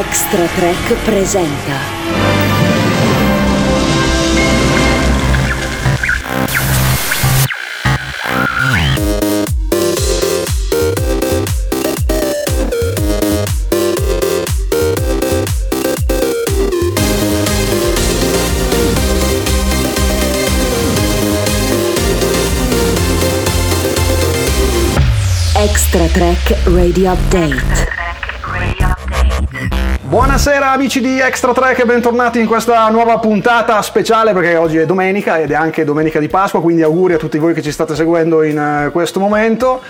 Extra Track presenta Extra Track Radio Update. Buonasera amici di Extra Track e bentornati in questa nuova puntata speciale perché oggi è domenica ed è anche domenica di Pasqua, quindi auguri a tutti voi che ci state seguendo in eh, questo momento.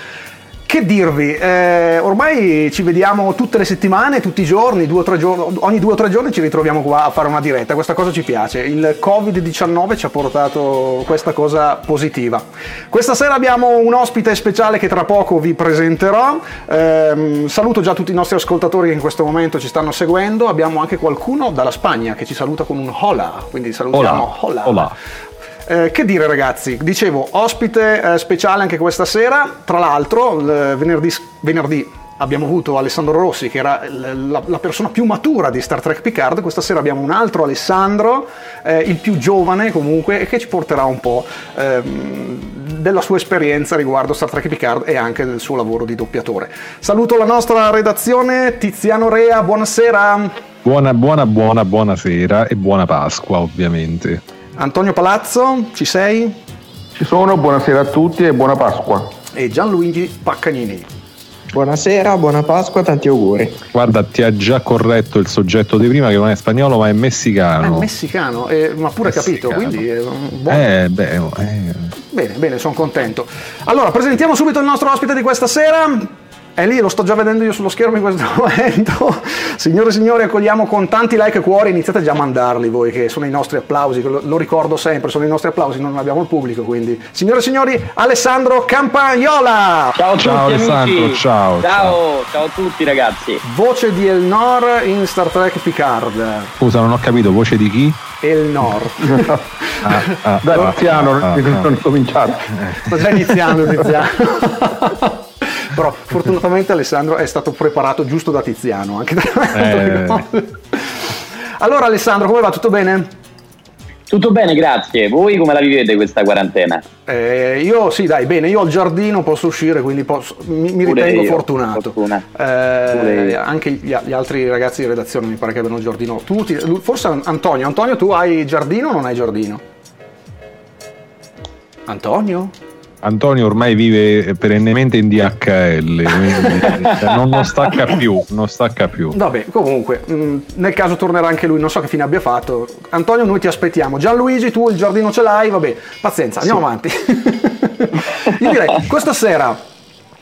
Che dirvi, eh, ormai ci vediamo tutte le settimane, tutti i giorni, due giorni, ogni due o tre giorni ci ritroviamo qua a fare una diretta, questa cosa ci piace. Il Covid-19 ci ha portato questa cosa positiva. Questa sera abbiamo un ospite speciale che tra poco vi presenterò. Eh, saluto già tutti i nostri ascoltatori che in questo momento ci stanno seguendo. Abbiamo anche qualcuno dalla Spagna che ci saluta con un hola, quindi salutiamo hola. hola. hola. Eh, che dire ragazzi, dicevo, ospite eh, speciale anche questa sera, tra l'altro venerdì, venerdì abbiamo avuto Alessandro Rossi che era la, la, persona più matura di Star Trek Picard, questa sera abbiamo un altro Alessandro, eh, il più giovane comunque, che ci porterà un po' ehm, della sua esperienza riguardo Star Trek Picard e anche del suo lavoro di doppiatore. Saluto la nostra redazione, Tiziano Rea, buonasera. Buona, buona, buona, buonasera e buona Pasqua ovviamente. Antonio Palazzo, ci sei? Ci sono, buonasera a tutti e buona Pasqua. E Gianluigi Paccagnini. Buonasera, buona Pasqua, tanti auguri. Guarda, ti ha già corretto il soggetto di prima che non è spagnolo ma è messicano. È messicano, eh, ma pure messicano. capito, quindi è buono. Eh, beh, eh. Bene, bene, sono contento. Allora, presentiamo subito il nostro ospite di questa sera. È lì, lo sto già vedendo io sullo schermo in questo momento. Signore e signori, accogliamo con tanti like e cuori, iniziate già a mandarli voi, che sono i nostri applausi, lo, lo ricordo sempre, sono i nostri applausi, non abbiamo il pubblico, quindi. Signore e signori, Alessandro Campagnola! Ciao a tutti ciao Alessandro, amici. ciao, ciao! Ciao, a tutti ragazzi! Voce di Elnor in Star Trek Picard. Scusa, non ho capito, voce di chi? Elnor. ah, ah, Dai, Tiziano, ah, ah, non cominciare. Sto già iniziando, Tiziano. Però fortunatamente Alessandro è stato preparato giusto da Tiziano. Anche da... Eh. allora Alessandro, come va? Tutto bene? Tutto bene, grazie. Voi come la vivete questa quarantena? Eh, io sì, dai, bene, io ho il giardino, posso uscire, quindi posso, mi, mi ritengo io, fortunato. Eh, anche gli, gli, altri ragazzi di redazione mi pare che abbiano il giardino. Tutti, forse Antonio, Antonio, tu hai giardino o non hai giardino? Antonio? Antonio ormai vive perennemente in DHL, non, non, stacca più, non stacca più. Vabbè, comunque, mm, nel caso tornerà anche lui, non so che fine abbia fatto. Antonio, noi ti aspettiamo. Gianluigi, tu il giardino ce l'hai, vabbè, pazienza, andiamo sì. avanti. Io direi, questa sera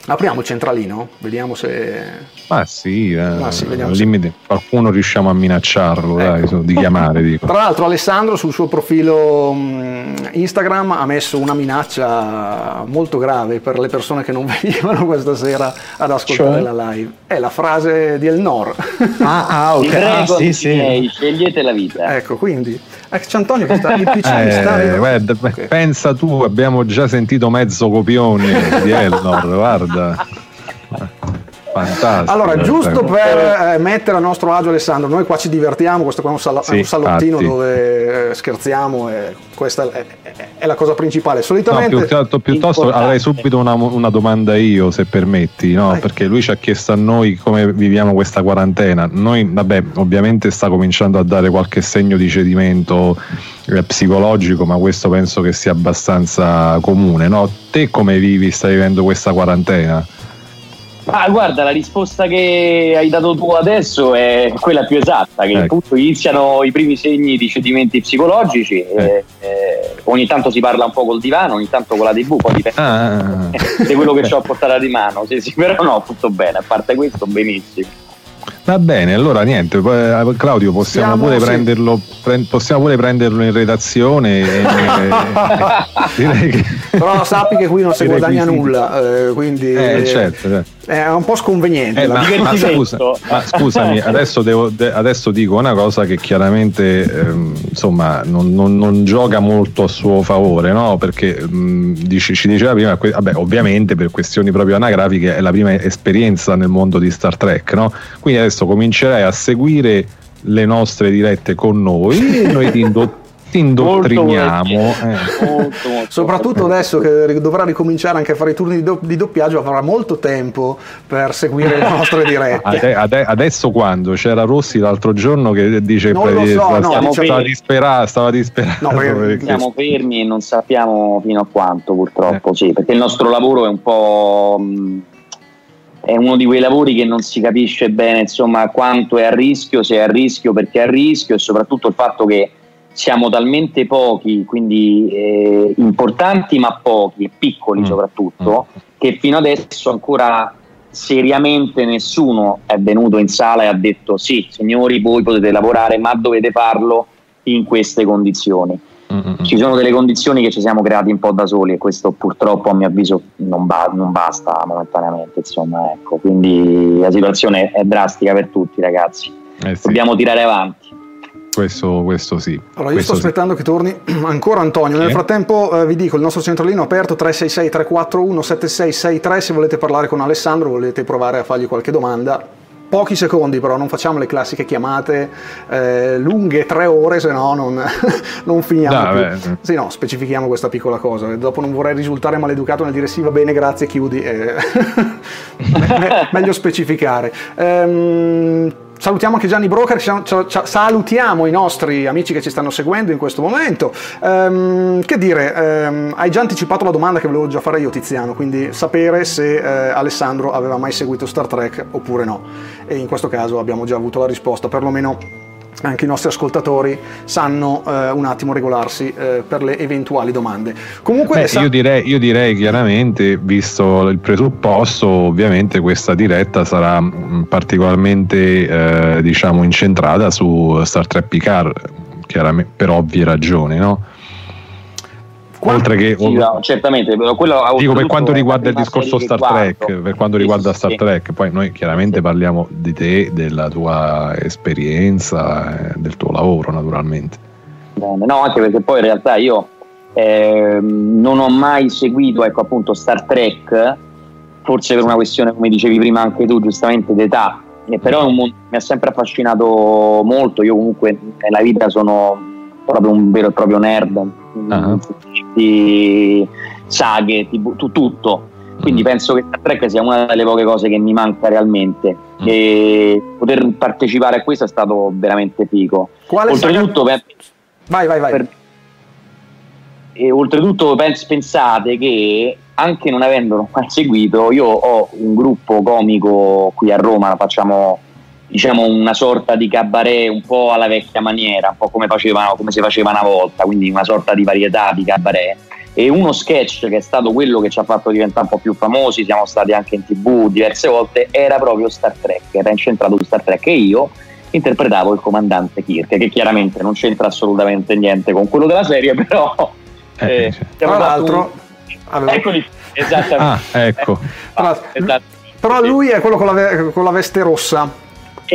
apriamo il centralino, vediamo se ma sì, eh, Ma sì al limite qualcuno riusciamo a minacciarlo ecco. dai, di chiamare. Dico. Tra l'altro Alessandro sul suo profilo mm, Instagram ha messo una minaccia molto grave per le persone che non venivano questa sera ad ascoltare cioè? la live. È la frase di Elnor. Ah, ah ok. Ah, sì, sì. Scegliete la vita. Ecco, quindi... Eh, c'è Antonio che sta, il PC eh, sta... Guarda, okay. Pensa tu, abbiamo già sentito mezzo copione di Elnor, guarda. да. Fantastico. Allora, giusto per eh, mettere a nostro agio Alessandro, noi qua ci divertiamo, questo qua è un, sal- sì, un salottino infatti. dove eh, scherziamo e questa è, è, è, la cosa principale. Solitamente... No, piuttosto, piuttosto avrei subito una, una, domanda io, se permetti, no? perché lui ci ha chiesto a noi come viviamo questa quarantena. Noi, vabbè, ovviamente sta cominciando a dare qualche segno di cedimento eh, psicologico, ma questo penso che sia abbastanza comune. No? Te come vivi, stai vivendo questa quarantena? Ah, guarda, la risposta che hai dato tu adesso è quella più esatta, che ecco. appunto iniziano i primi segni di cedimenti psicologici, eh. Eh, eh, ogni tanto si parla un po' col divano, ogni tanto con la tv, poi dipende ah. di quello che ho a portata di mano, sì, sì, però no, tutto bene, a parte questo benissimo. Va bene, allora niente, eh, Claudio possiamo, Siamo, pure, sì. prenderlo, pre- possiamo pure prenderlo in redazione. E, e, che... Però sappi che qui non si guagna nulla, eh, quindi eh, certo, certo. È un po' sconveniente. Eh, ma, ma, scusa, ma, scusami, adesso, devo, de, adesso, dico una cosa che chiaramente ehm, insomma, non, non, non, gioca molto a suo favore, no? perché mh, dice, ci diceva prima, vabbè, ovviamente per questioni proprio anagrafiche è la prima esperienza nel mondo di Star Trek, no? quindi adesso comincerai a seguire le nostre dirette con noi e noi ti indottiamo ti indottriniamo. Molto, eh. molto, molto, Soprattutto adesso che dovrà ricominciare anche a fare i turni di, doppiaggio, avrà molto tempo per seguire le nostre dirette. Ade, adesso quando? C'era Rossi l'altro giorno che dice non lo so, no, stava, stava disperato, stava disperato. No, siamo fermi e non sappiamo fino a quanto purtroppo, eh. sì, perché il nostro lavoro è un po' è uno di quei lavori che non si capisce bene insomma quanto è a rischio, se è a rischio, perché è a rischio e soprattutto il fatto che siamo talmente pochi, quindi eh, importanti ma pochi, piccoli mm. soprattutto, mm. che fino adesso ancora seriamente nessuno è venuto in sala e ha detto sì, signori, voi potete lavorare, ma dovete farlo in queste condizioni. Mm-hmm. Ci sono delle condizioni che ci siamo creati un po' da soli e questo purtroppo a mio avviso non, ba- non basta momentaneamente, insomma, ecco. quindi la situazione è drastica per tutti ragazzi, eh sì. dobbiamo tirare avanti questo, questo sì. Allora, io questo sto aspettando sì. che torni ancora Antonio. Nel frattempo eh, vi dico, il nostro centralino è aperto 366 341 7663 se volete parlare con Alessandro, volete provare a fargli qualche domanda. Pochi secondi però, non facciamo le classiche chiamate eh, lunghe, tre ore, se no non, non finiamo no, più. Sì, no, specifichiamo questa piccola cosa. Dopo non vorrei risultare maleducato nel dire sì, va bene, grazie, chiudi. Eh, me, meglio specificare. Ehm, Salutiamo anche Gianni Broker, salutiamo i nostri amici che ci stanno seguendo in questo momento. Um, che dire, um, hai già anticipato la domanda che volevo già fare io Tiziano, quindi sapere se uh, Alessandro aveva mai seguito Star Trek oppure no. E in questo caso abbiamo già avuto la risposta, perlomeno anche i nostri ascoltatori sanno eh, un attimo regolarsi eh, per le eventuali domande. Comunque, Beh, sa- io, direi, io, direi, chiaramente, visto il presupposto, ovviamente questa diretta sarà mm, particolarmente eh, diciamo incentrata su Star Trek Picard, chiaramente, per ovvie ragioni, no? Oltre che, sì, no, certamente, dico per quanto riguarda il discorso Star Trek, per quanto riguarda Star. Trek, poi noi chiaramente parliamo di te, della tua esperienza, del tuo lavoro naturalmente. Bene, no, anche perché poi in realtà io eh, non ho mai seguito ecco, appunto Star Trek, forse per una questione, come dicevi prima anche tu, giustamente d'età, però è un mondo che mi ha sempre affascinato molto, io comunque nella vita sono proprio un vero e proprio nerd, uh-huh. di saghe, tipo, tutto. Quindi mm. penso che Star Trek sia una delle poche cose che mi manca realmente. Mm. E poter partecipare a questo è stato veramente figo. Quale oltretutto, saga... per... vai, vai, vai. Per... E oltretutto pens- pensate che anche non avendolo mai seguito, io ho un gruppo comico qui a Roma, facciamo diciamo una sorta di cabaret un po' alla vecchia maniera, un po' come, facevano, come si faceva una volta, quindi una sorta di varietà di cabaret. E uno sketch che è stato quello che ci ha fatto diventare un po' più famosi, siamo stati anche in tv diverse volte, era proprio Star Trek, era incentrato su Star Trek e io interpretavo il comandante Kirk, che chiaramente non c'entra assolutamente niente con quello della serie, però... Eh, eh, tra l'altro... Un... Eccoli, esattamente. Ah, ecco. Eh, esatto. Però lui è quello con la, con la veste rossa.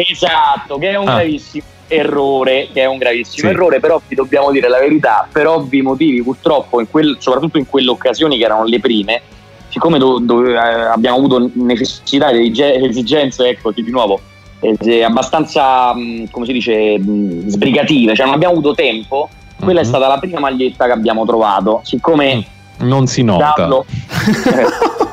Esatto, che è un ah. gravissimo errore, che è un gravissimo sì. errore, però vi dobbiamo dire la verità, per ovvi motivi purtroppo, in quel, soprattutto in quelle occasioni che erano le prime, siccome do, do, eh, abbiamo avuto necessità ed esigenze, ecco, di nuovo, eh, abbastanza, mh, come si dice, mh, sbrigative, cioè non abbiamo avuto tempo, quella mm-hmm. è mhm. stata la prima maglietta che abbiamo trovato, siccome... Mm. Non si nota. Giallo,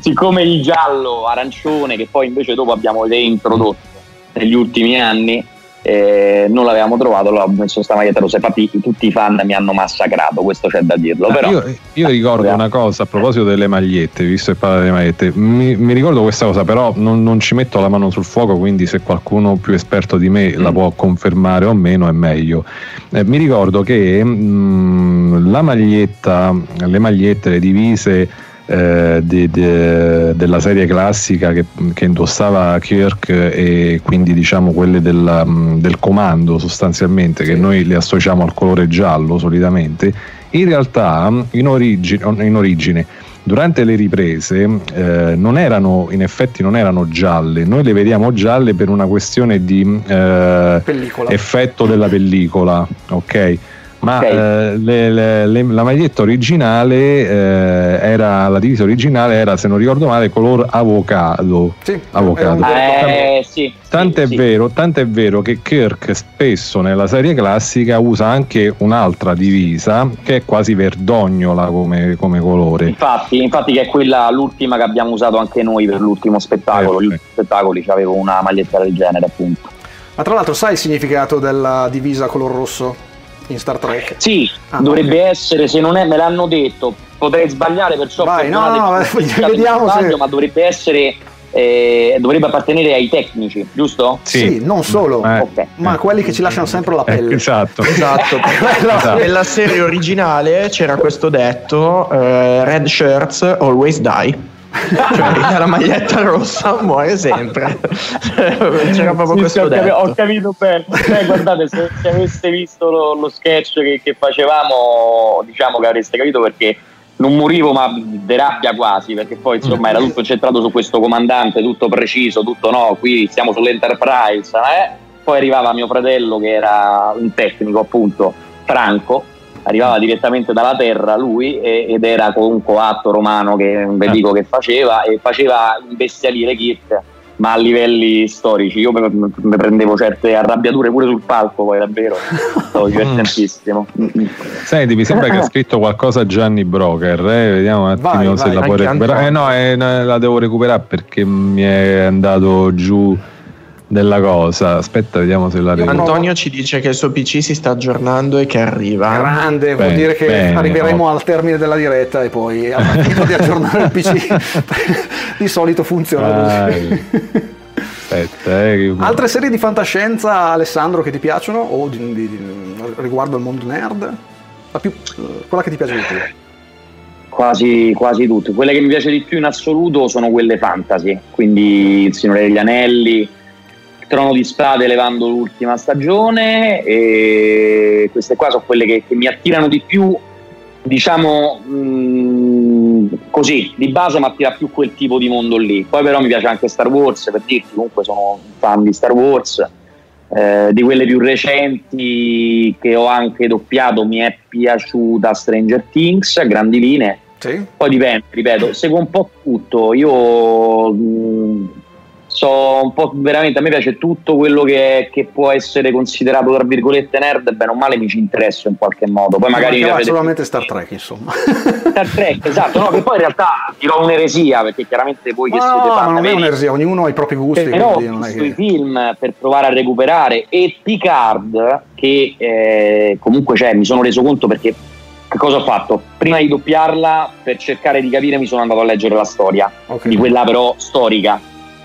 siccome il giallo arancione che poi invece dopo abbiamo reintrodotto negli ultimi anni eh, non l'avevamo trovato, l'ho messo questa maglietta rossa. Infatti, tutti i fan mi hanno massacrato, questo c'è da dirlo. Ah, però, io, io ricordo una cosa a proposito delle magliette, visto che parla delle magliette, mi, mi, ricordo questa cosa, però non, non, ci metto la mano sul fuoco, quindi se qualcuno più esperto di me mm. la può confermare o meno è meglio. Eh, mi ricordo che mh, mm, la maglietta, le magliette, le divise eh, di, di, della serie classica che, che, indossava Kirk e quindi diciamo quelle della, del comando sostanzialmente che noi le associamo al colore giallo solitamente. In realtà in, origine, in origine durante le riprese eh, non erano, in effetti non erano gialle, noi le vediamo gialle per una questione di eh, effetto della pellicola, ok? Ma okay. eh, le, le, le, la maglietta originale eh, era la divisa originale era se non ricordo male color avocado, sì, avocado. Eh, sì, tant'è, sì, vero, tant'è vero che Kirk spesso nella serie classica usa anche un'altra divisa che è quasi verdognola come, come colore. Infatti, infatti che è quella l'ultima che abbiamo usato anche noi per l'ultimo spettacolo. Gli spettacoli avevo una maglietta del genere appunto. Ma tra l'altro sai il significato della divisa color rosso? In Star Trek? Sì, ah, dovrebbe okay. essere, se non è, me l'hanno detto, potrei sbagliare, perciò Vai, no, no, vediamo sbaglio, se... ma dovrebbe essere eh, dovrebbe appartenere ai tecnici, giusto? Sì, sì non solo, eh, okay. ma quelli che ci lasciano sempre la pelle. Eh, esatto. esatto. esatto. Nella serie originale c'era questo detto: uh, Red shirts always die cioè la maglietta rossa muore sempre. C'era proprio sì, questo ho, ho, capito bene. Beh, guardate se, se, aveste visto lo, lo sketch che, che, facevamo diciamo che avreste capito perché non morivo ma di rabbia quasi perché poi insomma era tutto centrato su questo comandante tutto preciso tutto no qui siamo sull'Enterprise eh? poi arrivava mio fratello che era un tecnico appunto Franco arrivava direttamente dalla terra lui ed era con un coatto romano che un vedico che faceva e faceva imbestialire Kirk ma a livelli storici. Io mi prendevo certe arrabbiature pure sul palco poi davvero. Stavo divertentissimo. Senti mi sembra che ha scritto qualcosa Gianni Broker eh? vediamo un attimo vai, se vai, la puoi recuperare. Eh no eh, la devo recuperare perché mi è andato giù della cosa. Aspetta, vediamo se la arriva. Antonio ci dice che il suo PC si sta aggiornando e che arriva. Grande, vuol dire che bene, arriveremo no. al termine della diretta e poi al momento di aggiornare il PC di solito funziona così. Aspetta, eh. Altre serie di fantascienza, Alessandro, che ti piacciono? O di, di, di, riguardo al mondo nerd? Più, quella che ti piace di più? Quasi, quasi tutte. Quelle che mi piace di più in assoluto sono quelle fantasy, quindi Il Signore degli Anelli, Trono di Spade levando l'ultima stagione e queste qua sono quelle che, che mi attirano di più diciamo mh, mm, così di base mi attira più quel tipo di mondo lì. Poi però mi piace anche Star Wars per dirti comunque sono un fan di Star Wars eh, di quelle più recenti che ho anche doppiato mi è piaciuta Stranger Things a grandi linee. Sì. poi dipende ripeto seguo un po' tutto. Io mh, mm, so un po' veramente a me piace tutto quello che, che, può essere considerato tra virgolette nerd bene o male mi ci interesso in qualche modo poi magari mi solamente Star Trek insomma Star Trek esatto no che poi in realtà dirò un'eresia perché chiaramente voi che no, siete no, fan non è un'eresia ognuno ha i propri gusti però ho che... i film per provare a recuperare e Picard che eh, comunque cioè, mi sono reso conto perché che cosa ho fatto? Prima di doppiarla, per cercare di capire, mi sono andato a leggere la storia, okay. di quella però storica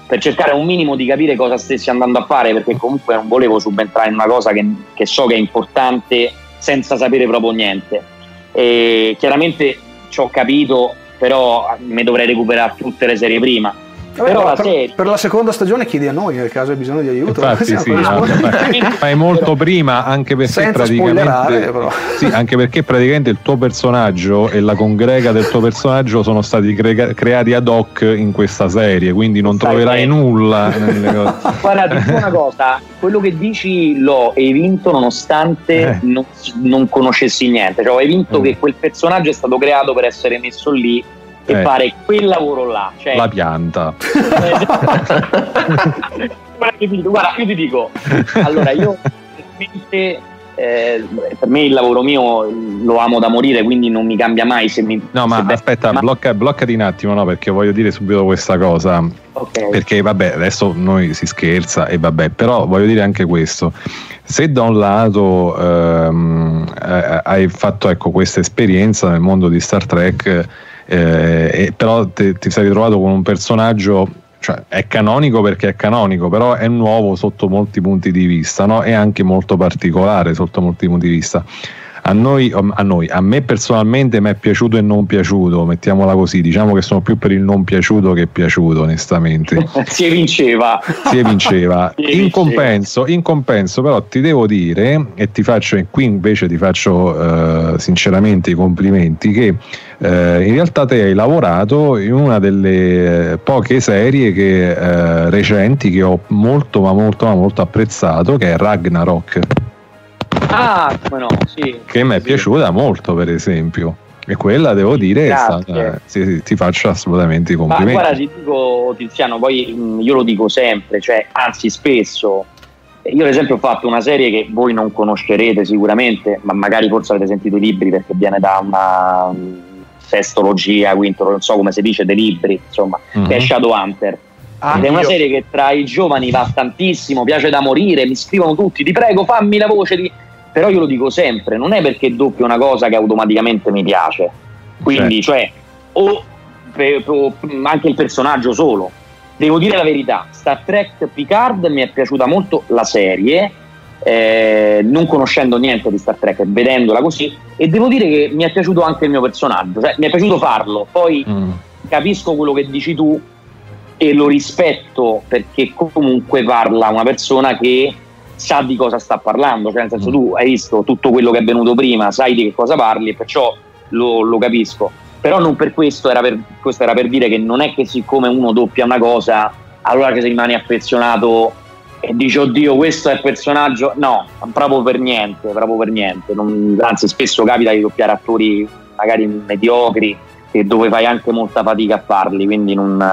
per cercare un minimo di capire cosa stessi andando a fare, perché comunque non volevo subentrare in una cosa che, che so che è importante senza sapere proprio niente. E chiaramente ci ho capito, però mi dovrei recuperare tutte le serie prima Vabbè, Però la per, per, la seconda stagione chiedi a noi nel caso hai bisogno di aiuto. Infatti, sì, fai molto prima anche perché praticamente sì, anche perché praticamente il tuo personaggio e la congrega del tuo personaggio sono stati cre- creati ad hoc in questa serie, quindi non Sai troverai che... nulla nelle cose. Guarda, dico una cosa, quello che dici l'ho hai vinto nonostante eh. non, non, conoscessi niente, cioè hai vinto mm. che quel personaggio è stato creato per essere messo lì e eh. fare quel lavoro là. Cioè... La pianta. Guarda, io ti dico, allora io eh, per me il lavoro mio lo amo da morire, quindi non mi cambia mai se mi... No, ma aspetta, ma... Blocca, bloccati un attimo, no, perché voglio dire subito questa cosa. Okay. Perché vabbè, adesso noi si scherza e vabbè, però voglio dire anche questo. Se da un lato ehm, eh, hai fatto ecco, questa esperienza nel mondo di Star Trek eh, però te, ti sei ritrovato con un personaggio cioè, è canonico perché è canonico, però è nuovo sotto molti punti di vista no? e anche molto particolare sotto molti punti di vista. A noi, a noi, a me personalmente mi è piaciuto e non piaciuto, mettiamola così, diciamo che sono più per il non piaciuto che piaciuto, onestamente. si vinceva. Si vinceva. in, compenso, in compenso, però, ti devo dire, e ti faccio, e qui invece ti faccio uh, sinceramente i complimenti, che uh, in realtà te hai lavorato in una delle poche serie che, recenti che ho molto, ma molto, ma molto apprezzato, che è Ragnarok. Ah, come no, sì. Che mi è sì. piaciuta molto, per esempio. E quella devo dire è stata, sì, sì, ti faccio assolutamente i complimenti. Ma guarda, ti dico Tiziano, poi mm, io lo dico sempre, cioè, anzi spesso. Io ad esempio ho fatto una serie che voi non conoscerete sicuramente, ma magari forse avete sentito i libri perché viene da una mm, sestologia, quinto, non so come si dice, dei libri, insomma, mm-hmm. che è mhm. Shadowhunter. Ah, Ed è una serie che tra i giovani va tantissimo, piace da morire, mi scrivono tutti, ti prego fammi la voce di però io lo dico sempre, non è perché doppio una cosa che automaticamente mi piace, quindi certo. cioè o, o anche il personaggio solo. Devo dire la verità, Star Trek Picard mi è piaciuta molto la serie, eh, non conoscendo niente di Star Trek, vedendola così, e devo dire che mi è piaciuto anche il mio personaggio, cioè mi è piaciuto farlo, poi mm. capisco quello che dici tu e lo rispetto perché comunque parla una persona che sa di cosa sta parlando, cioè nel senso mm. tu hai visto tutto quello che è venuto prima, sai di che cosa parli e perciò lo, lo capisco. Però non per questo era per, questo era per dire che non è che siccome uno doppia una cosa, allora che si rimane affezionato e dice oddio questo è il personaggio, no, proprio per niente, proprio per niente. Non, anzi spesso capita di doppiare attori magari mediocri e dove fai anche molta fatica a farli, quindi non,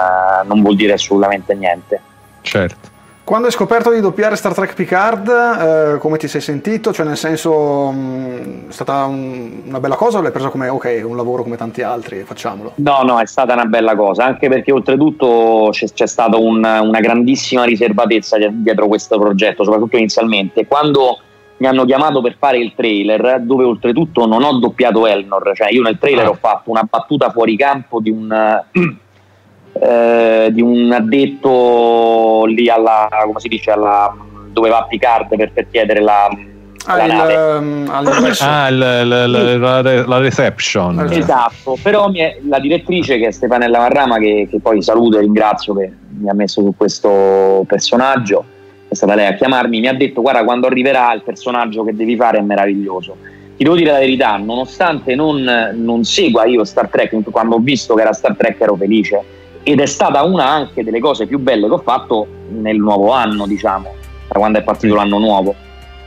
non vuol dire assolutamente niente. Certo. Quando hai scoperto di doppiare Star Trek Picard, eh, come ti sei sentito? Cioè, nel senso, mh, mm, è stata un, una bella cosa o l'hai presa come ok, un lavoro come tanti altri, facciamolo? No, no, è stata una bella cosa, anche perché oltretutto c'è, c'è stata un, una grandissima riservatezza dietro questo progetto, soprattutto inizialmente. Quando mi hanno chiamato per fare il trailer, dove oltretutto non ho doppiato Elnor, cioè io nel trailer ah. ho fatto una battuta fuori campo di un. Eh, di un addetto lì alla, come si dice, alla, dove va a Picard per, per chiedere la, Ah, il, um, ah il, il, la, la, reception. Esatto però è, la direttrice che è Stefanella Marrama che, che, poi saluto e ringrazio che mi ha messo su questo personaggio è stata lei a chiamarmi mi ha detto guarda quando arriverà il personaggio che devi fare è meraviglioso. Ti devo dire la verità nonostante non, non segua io Star Trek quando ho visto che era Star Trek ero felice ed è stata una anche delle cose più belle che ho fatto nel nuovo anno, diciamo, da quando è partito l'anno nuovo.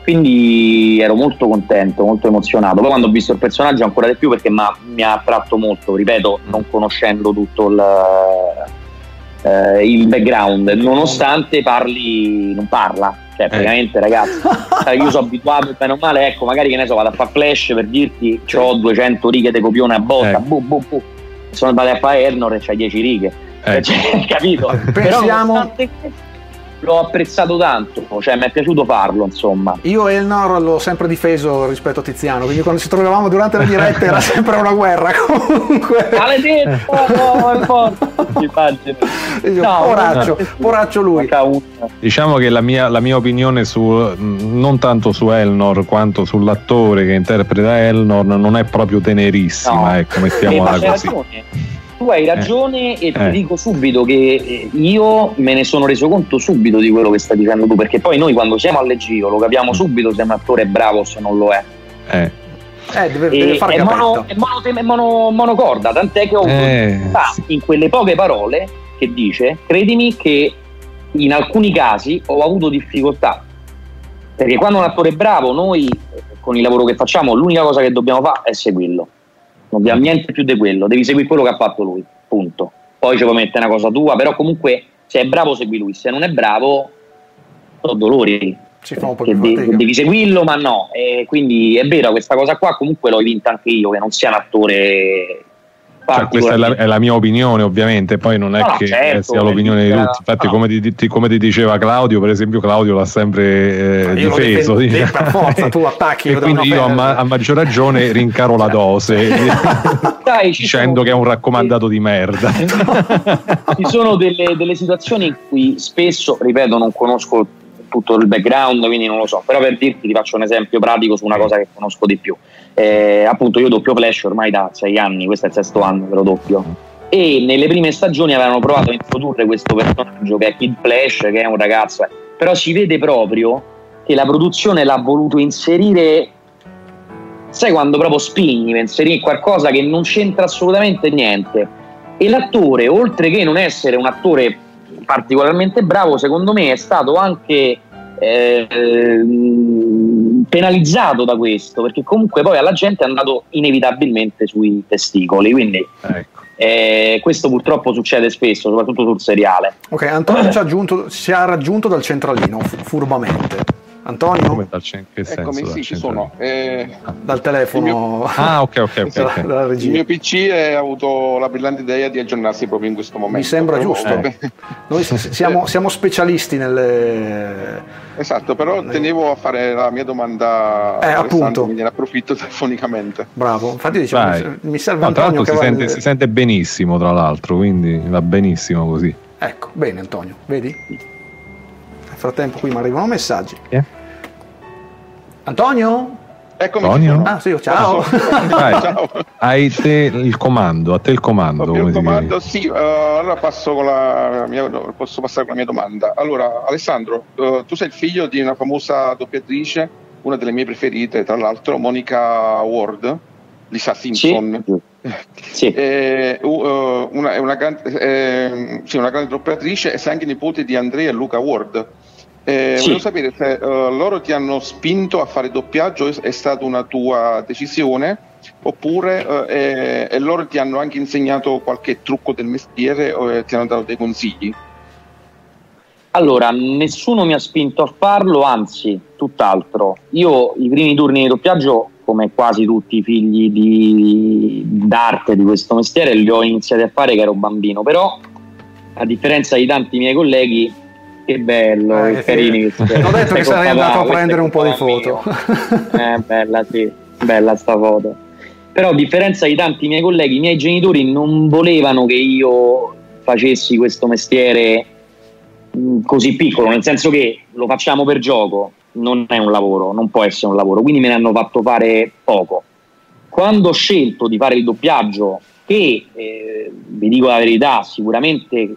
Quindi ero molto contento, molto emozionato. Poi quando ho visto il personaggio ancora di più perché mi ha attratto molto, ripeto, non conoscendo tutto il, eh, il background, nonostante parli, non parla. Cioè, eh. praticamente, ragazzi, io sono abituato, bene o male, ecco, magari che ne so, vado a fare flash per dirti ho 200 righe di copione a botta, eh. boh, boh, boh. Sono andato a fare Ernor e c'hai 10 righe eh. Cioè, capito? Pensiamo... Però l'ho apprezzato tanto, cioè mi è piaciuto farlo, insomma. Io Elnor l'ho sempre difeso rispetto a Tiziano, quindi quando ci trovavamo durante le dirette era sempre una guerra comunque. Maledetto, no, forte. No, poraccio, poraccio lui. Diciamo che la mia, la mia, opinione su non tanto su Elnor quanto sull'attore che interpreta Elnor non è proprio tenerissima, no. ecco, mettiamola così. Ragione tu hai eh. ragione eh. e ti eh. dico subito che eh, io me ne sono reso conto subito di quello che stai dicendo tu, perché poi noi quando siamo al leggio lo capiamo mm. subito se un attore è bravo o se non lo è. Eh. Eh, deve, deve fare è, mono, è, mono, è mono, monocorda, tant'è che ho eh, sì. in quelle poche parole che dice, credimi che in alcuni casi ho avuto difficoltà. Perché quando un attore è bravo, noi con il lavoro che facciamo, l'unica cosa che dobbiamo fare è seguirlo non abbiamo niente più di quello, devi seguire quello che ha fatto lui, punto. Poi ci puoi mettere una cosa tua, però comunque se è bravo segui lui, se non è bravo ho dolori. Ci fa un po' che de- devi seguirlo, ma no. E quindi è vero, questa cosa qua comunque l'ho vinta anche io, che non sia un attore cioè, questa è la, è la, mia opinione, ovviamente, poi non è no, che certo, sia l'opinione di tutti. Infatti, no. come, ti, come, ti, diceva Claudio, per esempio, Claudio l'ha sempre eh, difeso. Difendo, diciamo. per forza, tu attacchi. e quindi io, a, ma, a, maggior ragione, rincaro la dose Dai, dicendo sono... che è un raccomandato di merda. ci sono delle, delle situazioni in cui spesso, ripeto, non conosco tutto il background, quindi non lo so. Però per dirti ti faccio un esempio pratico su una cosa che conosco di più. Eh, appunto io doppio Flash ormai da sei anni, questo è il sesto anno che lo doppio. E nelle prime stagioni avevano provato a introdurre questo personaggio che è Kid Flash, che è un ragazzo, però si vede proprio che la produzione l'ha voluto inserire sai quando proprio spingi per inserire qualcosa che non c'entra assolutamente niente e l'attore oltre che non essere un attore particolarmente bravo secondo me è stato anche eh, penalizzato da questo perché comunque poi alla gente è andato inevitabilmente sui testicoli quindi ecco. eh, questo purtroppo succede spesso soprattutto sul seriale ok Antonio ci ha, aggiunto, ci ha raggiunto dal centralino furbamente Antonio? Come dal che Eccomi, senso, sì, ci sono. Eh, dal telefono. Mio... Ah, ok, ok. okay, okay. Il mio PC ha avuto la brillante idea di aggiornarsi proprio in questo momento. Mi sembra però, giusto. Eh. Noi siamo, siamo, specialisti nelle... Esatto, però tenevo a fare la mia domanda eh, appunto. quindi ne approfitto telefonicamente. Bravo, infatti diciamo, Vai. mi serve no, Antonio che si, sente, si sente benissimo, tra l'altro, quindi va benissimo così. Ecco, bene Antonio, vedi? Nel frattempo qui mi arrivano messaggi. Yeah. Antonio? Eccomi. Antonio? Ah, sì, ciao. ciao. Hai te il comando, a te il comando. il comando, sì, uh, allora passo con la mia, posso passare con la mia domanda. Allora, Alessandro, uh, tu sei il figlio di una famosa doppiatrice, una delle mie preferite, tra l'altro, Monica Ward, Lisa Simpson. Sì. sì. Eh, uh, una, una, grande, eh, sì, una grande doppiatrice e sei anche nipote di Andrea e Luca Ward. Eh, sì. Volevo sapere se uh, loro ti hanno spinto a fare doppiaggio, è, stata una tua decisione, oppure uh, eh, e loro ti hanno anche insegnato qualche trucco del mestiere o eh, ti hanno dato dei consigli? Allora, nessuno mi ha spinto a farlo, anzi, tutt'altro. Io i primi turni di doppiaggio, come quasi tutti i figli di, d'arte di questo mestiere, li ho iniziati a fare che ero bambino, però a differenza di tanti miei colleghi che bello, eh, carini. Sì. Ho detto che sarei andato a prendere un po' di foto. eh, bella, sì, bella sta foto. Però a differenza di tanti miei colleghi, i miei genitori non volevano che io facessi questo mestiere mm, così piccolo, nel senso che lo facciamo per gioco, non è un lavoro, non può essere un lavoro, quindi me ne hanno fatto fare poco. Quando ho scelto di fare il doppiaggio, che eh, vi dico la verità, sicuramente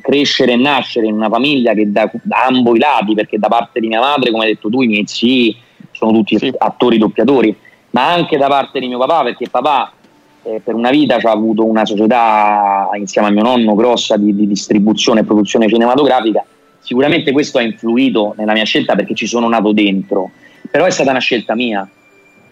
crescere e nascere in una famiglia che da, da, ambo i lati, perché da parte di mia madre, come hai detto tu, i miei zii sono tutti sì. attori doppiatori, ma anche da parte di mio papà, perché papà eh, per una vita ha avuto una società insieme a mio nonno grossa di, di distribuzione e produzione cinematografica. Sicuramente questo ha influito nella mia scelta perché ci sono nato dentro, però è stata una scelta mia,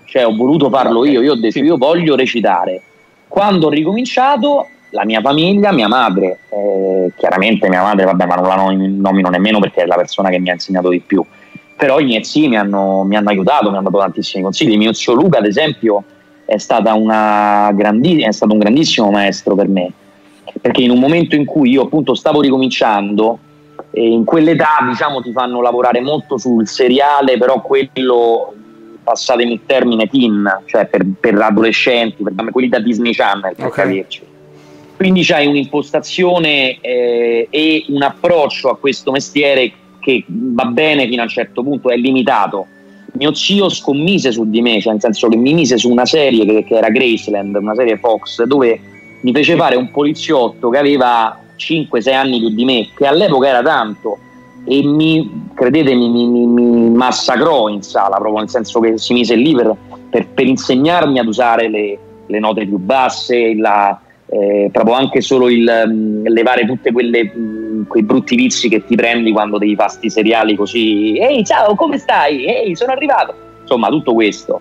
cioè ho voluto farlo io, io ho detto io voglio recitare. Quando ho ricominciato la mia famiglia, mia madre, eh, chiaramente mia madre, vabbè, ma non la nomino nemmeno perché è la persona che mi ha insegnato di più, però i miei zii mi hanno, mi hanno aiutato, mi hanno dato tantissimi consigli. Mio zio Luca, ad esempio, è, grandi- è stato un grandissimo maestro per me, perché in un momento in cui io appunto stavo ricominciando, e in quell'età diciamo ti fanno lavorare molto sul seriale, però quello passatemi il termine teen, cioè per, per adolescenti, per quelli da Disney Channel, per okay. capirci quindi c'hai un'impostazione eh, e un approccio a questo mestiere che va bene fino a un certo punto, è limitato. Mio zio scommise su di me, cioè nel senso che mi mise su una serie che, che era Graceland, una serie Fox, dove mi fece fare un poliziotto che aveva 5-6 anni più di me, che all'epoca era tanto, e mi, credetemi, mi, mi, mi, massacrò in sala, proprio nel senso che si mise lì per, per, per insegnarmi ad usare le, le note più basse, la, eh, proprio anche solo il um, levare tutti um, quei brutti vizi che ti prendi quando devi fare sti seriali così ehi ciao come stai? ehi sono arrivato. Insomma tutto questo.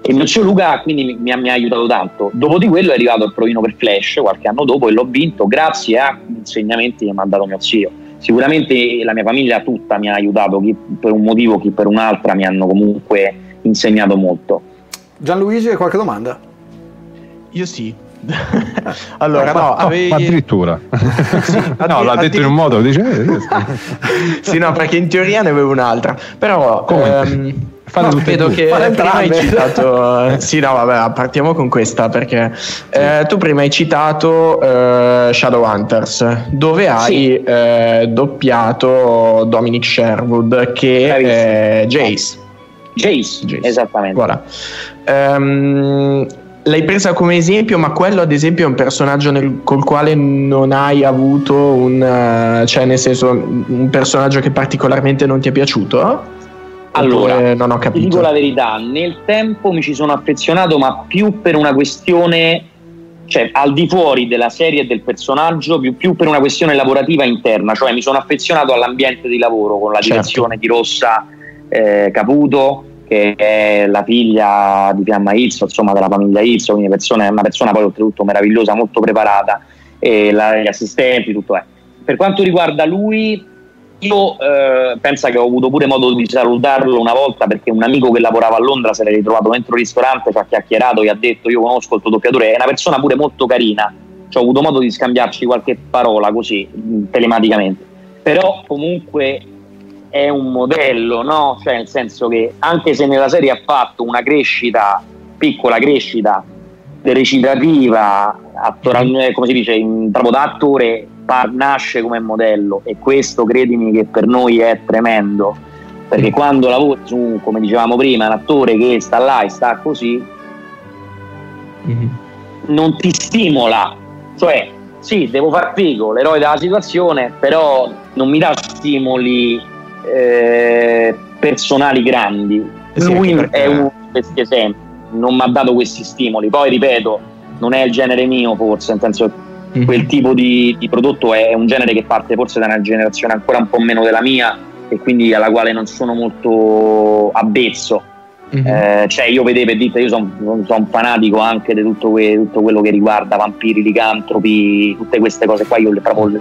E mio zio Luca quindi mi, mi, ha, mi, ha, aiutato tanto. Dopo di quello è arrivato il provino per Flash qualche anno dopo e l'ho vinto grazie a insegnamenti che mi ha dato mio zio. Sicuramente la mia famiglia tutta mi ha aiutato chi per un motivo chi per un'altra mi hanno comunque insegnato molto. Gianluigi qualche domanda? io sì allora, no, avevi... addirittura. Sì, addir- no, l'ha detto in un modo, dice... Eh, sì, no, perché in teoria ne avevo un'altra. Però... Ehm, no, vedo che prima hai citato... sì, no, vabbè, partiamo con questa perché eh, tu prima hai citato eh, Shadowhunters, dove hai sì. eh, doppiato Dominic Sherwood che è Jace. Jace, Jace. esattamente. Voilà. Um, l'hai presa come esempio, ma quello ad esempio è un personaggio nel, col quale non hai avuto un, uh, cioè nel senso un personaggio che particolarmente non ti è piaciuto? Allora, non ho capito. Ti dico la verità, nel tempo mi ci sono affezionato, ma più per una questione, cioè al di fuori della serie e del personaggio, più, più, per una questione lavorativa interna, cioè mi sono affezionato all'ambiente di lavoro con la certo. direzione di Rossa eh, Caputo che è la figlia di Fiamma Izzo, insomma della famiglia Izzo, quindi persona, una persona poi oltretutto meravigliosa, molto preparata, e la, gli assistenti, tutto è. Per quanto riguarda lui, io eh, penso che ho avuto pure modo di salutarlo una volta perché un amico che lavorava a Londra se l'è ritrovato dentro il ristorante, ci ha chiacchierato, gli ha detto io conosco il tuo doppiatore, è una persona pure molto carina, cioè, ho avuto modo di scambiarci qualche parola così, telematicamente. Però comunque è un modello, no? Cioè, nel senso che anche se nella serie ha fatto una crescita, piccola crescita recitativa, attoralmente, come si dice, in, proprio da attore, nasce come modello. E questo credimi che per noi è tremendo. Perché quando lavori su, come dicevamo prima, un attore che sta là e sta così, mm-hmm. non ti stimola, cioè sì, devo far figo, l'eroe della situazione, però non mi dà stimoli eh, personali grandi. Sì, Lui perché... è uno di questi esempi, non mi ha dato questi stimoli. Poi ripeto, non è il genere mio, forse, nel senso mm-hmm. quel tipo di, di, prodotto è un genere che parte forse da una generazione ancora un po' meno della mia e quindi alla quale non sono molto avvezzo. Mm-hmm. Eh, cioè io vedevo e dite, io sono son un fanatico anche di tutto, que- tutto, quello che riguarda vampiri, licantropi, tutte queste cose qua, io le proprio eh,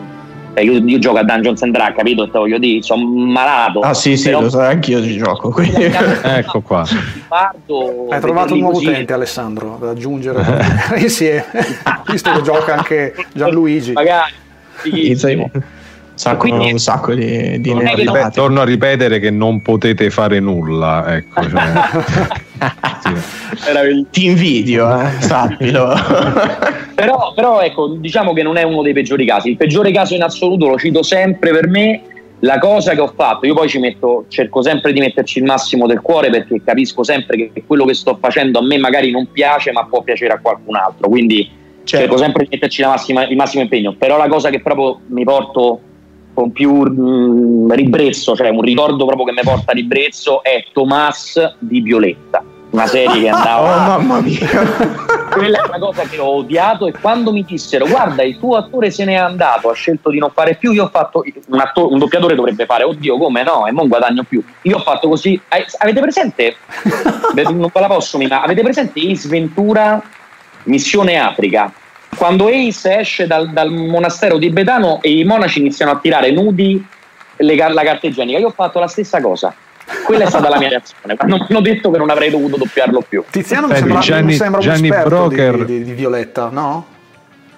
io, io, gioco a Dungeons and Dragons, capito? Te voglio dire, sono malato. Ah, sì, sì, lo so, anch'io ci gioco. ecco qua. Hai trovato un nuovo così. utente, Alessandro, da aggiungere insieme. Visto che gioca anche Gianluigi. Magari. Sì. Sacco, quindi, un sacco di, di torno, torno a ripetere che non potete fare nulla ecco, cioè. sì. ti invidio eh, sappilo però, però ecco diciamo che non è uno dei peggiori casi il peggiore caso in assoluto lo cito sempre per me la cosa che ho fatto, io poi ci metto, cerco sempre di metterci il massimo del cuore perché capisco sempre che quello che sto facendo a me magari non piace ma può piacere a qualcun altro, quindi certo. cerco sempre di metterci massima, il massimo impegno, però la cosa che proprio mi porto con più mh, mm, ribrezzo, cioè un ricordo proprio che mi porta ribrezzo è Tomas di Violetta, una serie che andava. oh mamma mia! Quella è una cosa che ho odiato e quando mi dissero guarda il tuo attore se n'è andato, ha scelto di non fare più, io ho fatto, un, attore, un doppiatore dovrebbe fare, oddio come no, e non guadagno più. Io ho fatto così, avete presente, non ve la posso ma avete presente Ace Ventura, Missione Africa? Quando Ace esce dal, dal, monastero tibetano e i monaci iniziano a tirare nudi le, la carta igienica, io ho fatto la stessa cosa. Quella è stata la mia reazione. Non ho detto che non avrei dovuto doppiarlo più. Tiziano mi sembra, Gianni, mi sembra Gianni un esperto. Di, di, di Violetta, no?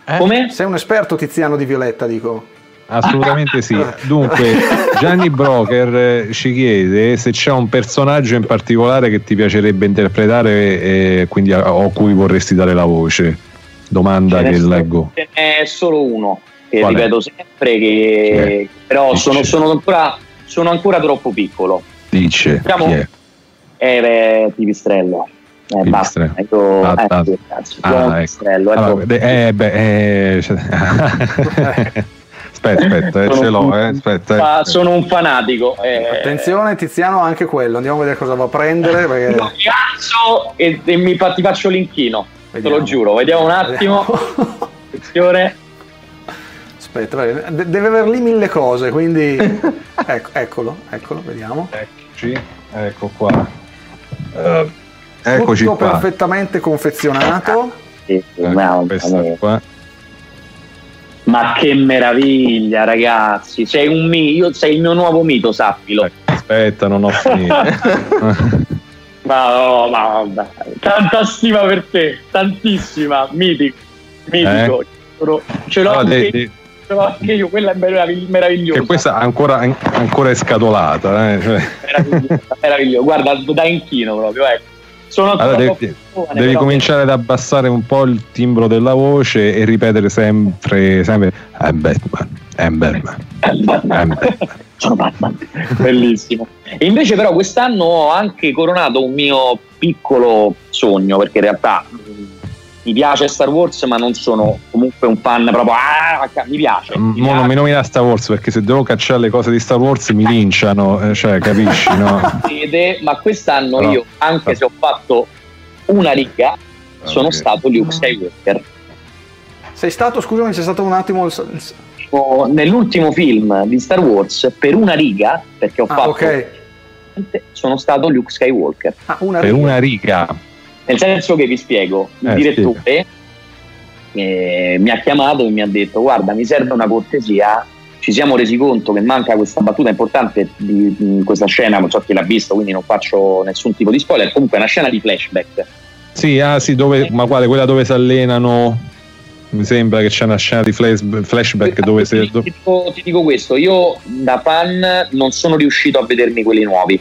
Eh? Come? Sei un esperto Tiziano di Violetta, dico. Assolutamente sì. Dunque, Gianni Broker eh, ci chiede se c'è un personaggio in particolare che ti piacerebbe interpretare e quindi a, a cui vorresti dare la voce. Domanda che leggo. Ce n'è solo uno, che Qual ripeto è? sempre, che però sono, sono, ancora, sono, ancora, troppo piccolo. Dice. Diciamo, è? Eh, beh, Pipistrello. Eh, basta, ecco, ah, eh, ah, cazzo, ecco. allora, eh, beh, eh, aspetta, aspetta, eh, ce l'ho. Eh, aspetta, fa, sono un fanatico. Eh. Attenzione, Tiziano, anche quello. Andiamo a vedere cosa va a prendere. Perché... Lo piazzo e, e mi ti faccio l'inchino. Vediamo. Te lo giuro, vediamo un attimo. Attenzione. Aspetta, deve aver lì mille cose, quindi ecco, eccolo, eccolo, vediamo. Eccoci, ecco qua. Uh, eccoci Tutto qua. perfettamente confezionato. Sì, ecco, qua. Ma che meraviglia, ragazzi! Sei un mito, sei il mio nuovo mito, sappilo. Aspetta, non ho finito. Ma no, ma vabbè. Tanta stima per te, tantissima, mitico. Mitico. Eh? Ce l'ho allora, anche, de, ce l'ho anche io, quella è meravigliosa. Che questa ancora, ancora è scatolata. Eh? Cioè. Meraviglioso, meraviglioso, guarda, da inchino proprio, ecco. Sono allora, devi, giovane, devi cominciare ad abbassare un po' il timbro della voce e ripetere sempre, sempre I'm Batman, I'm Batman, I'm Batman. Sono Batman. Bellissimo. E invece però quest'anno ho anche coronato un mio piccolo sogno, perché in realtà mi piace Star Wars, ma non sono comunque un fan proprio. Ah, mi piace. Mi piace. non mi nomina Star Wars perché se devo cacciare le cose di Star Wars mi linciano, eh, cioè, capisci? No? ma quest'anno no. io, anche se ho fatto una riga, sono okay. stato Luke Skywalker. Sei stato, scusami, c'è stato un attimo. Nell'ultimo film di Star Wars, per una riga, perché ho ah, fatto. Okay. Sono stato Luke Skywalker. Ah, una per una riga nel senso che vi spiego, il eh, direttore eh, mi ha chiamato e mi ha detto guarda mi serve una cortesia, ci siamo resi conto che manca questa battuta importante di, di questa scena, non so chi l'ha visto quindi non faccio nessun tipo di spoiler, comunque è una scena di flashback. Sì, ah, sì dove, ma quale? Quella dove si allenano mi sembra che c'è una scena di flash, flashback dove ti, si... ti, dico, ti dico questo, io da fan non sono riuscito a vedermi quelli nuovi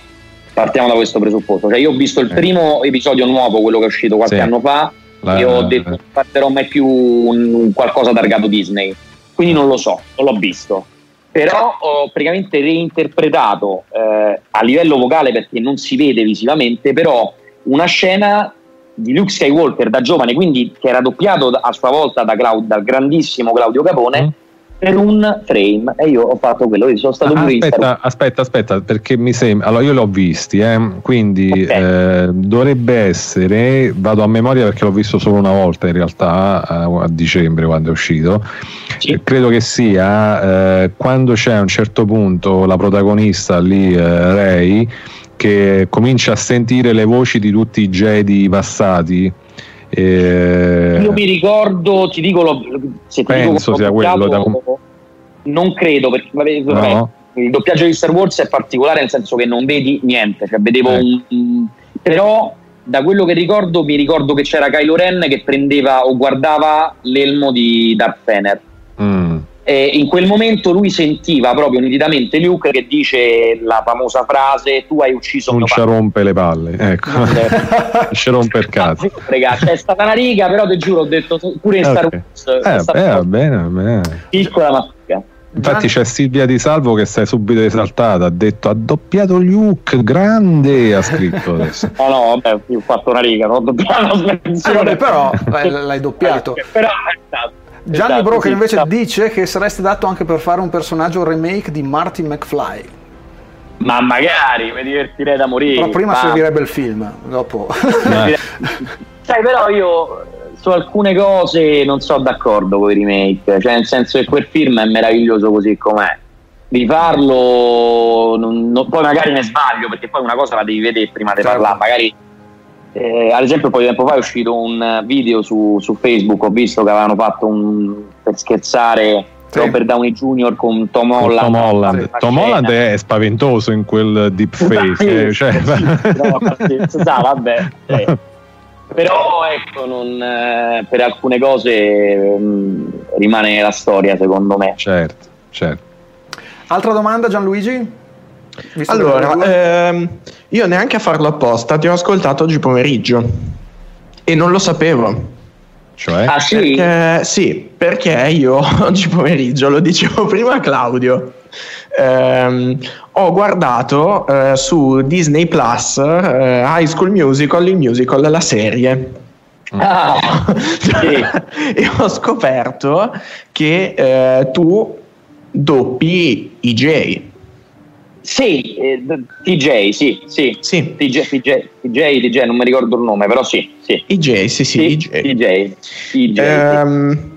partiamo da questo presupposto. Cioè, io ho visto il eh. primo episodio nuovo, quello che è uscito qualche sì. anno fa, La... e ho detto non farò mai più un, un qualcosa targato Disney. Quindi non lo so, non l'ho visto. Però ho praticamente reinterpretato eh, a livello vocale perché non si vede visivamente, però una scena di Luke Skywalker da giovane, quindi che era doppiato a sua volta da Claud, dal grandissimo Claudio Capone. Mm per un frame e io ho fatto quello, sono stato ah, aspetta, aspetta, aspetta, perché mi sembra, allora io l'ho visti, eh, quindi okay. eh, dovrebbe essere, vado a memoria perché l'ho visto solo una volta in realtà a, a dicembre quando è uscito, sì. credo che sia eh, quando c'è a un certo punto la protagonista lì, eh, Ray, che comincia a sentire le voci di tutti i Jedi passati eh, Io mi ricordo, ti dico, lo, se ti penso dico sia quello. Da... Non credo, perché vabbè, no. il doppiaggio di Star Wars è particolare nel senso che non vedi niente, cioè vedevo eh. un, però da quello che ricordo mi ricordo che c'era Kylo Ren che prendeva o guardava l'elmo di Darth Fener. Eh, in quel momento lui sentiva proprio nitidamente Luke che dice la famosa frase tu hai ucciso non ci rompe le palle ecco ci rompe il cazzo c'è stata una riga però ti giuro ho detto pure in Star Wars eh, beh, va bene, va bene. piccola ma Infatti c'è Silvia Di Salvo che si è subito esaltata, ha detto ha doppiato Luke, grande, ha scritto adesso. no, no, vabbè, ho fatto una riga, non ho doppiato. Allora, però l'hai doppiato. però è stato Gianni esatto, Broker invece sì. dice che sareste dato anche per fare un personaggio remake di Marty McFly. Ma magari mi divertirei da morire. Però prima ma... servirebbe il film, dopo. Eh. Sai, però io su alcune cose non sono d'accordo con i remake, cioè nel senso che quel film è meraviglioso così com'è. Di farlo, non, non, poi magari ne sbaglio perché poi una cosa la devi vedere prima di certo. parlare, magari eh, ad esempio, un po' di tempo fa è uscito un video su, su Facebook. Ho visto che avevano fatto un per scherzare sì. Robert Downey Jr. con Tom Holland. Tom Holland, Tom Holland è spaventoso in quel deepfake. Sì, cioè. sì, no, vabbè. Eh. Però ecco, non, eh, per alcune cose mh, mm, rimane la storia, secondo me. Certo, certo. Altra domanda, Gianluigi? Visto allora, ehm, io neanche a farlo apposta ti ho ascoltato oggi pomeriggio e non lo sapevo. Cioè? Ah, sì? Perché, sì, perché io oggi pomeriggio, lo dicevo prima a Claudio, ehm, ho guardato eh, su Disney Plus eh, High School Musical, il musical, la serie. Ah, sì. e ho scoperto che eh, tu doppi IJ. Sì, eh, TJ, sì, sì. sì. TJ, TJ, TJ, TJ, non mi ricordo il nome, però sì. sì. IJ, sì, sì, sì TJ. TJ, um,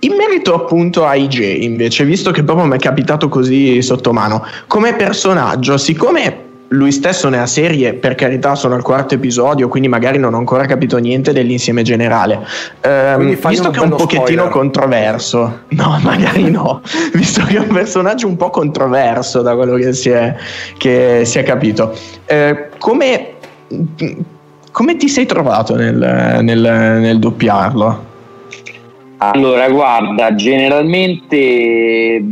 in merito appunto a IJ, invece, visto che proprio mi è capitato così sotto mano, come personaggio, siccome lui stesso nella serie, per carità, sono al quarto episodio, quindi magari non ho ancora capito niente dell'insieme generale. Ehm, visto che è un pochettino spoiler. controverso, no, magari no, visto che è un personaggio un po' controverso da quello che si è, che si è capito, eh, come, come, ti sei trovato nel, nel, nel doppiarlo? Allora, guarda, generalmente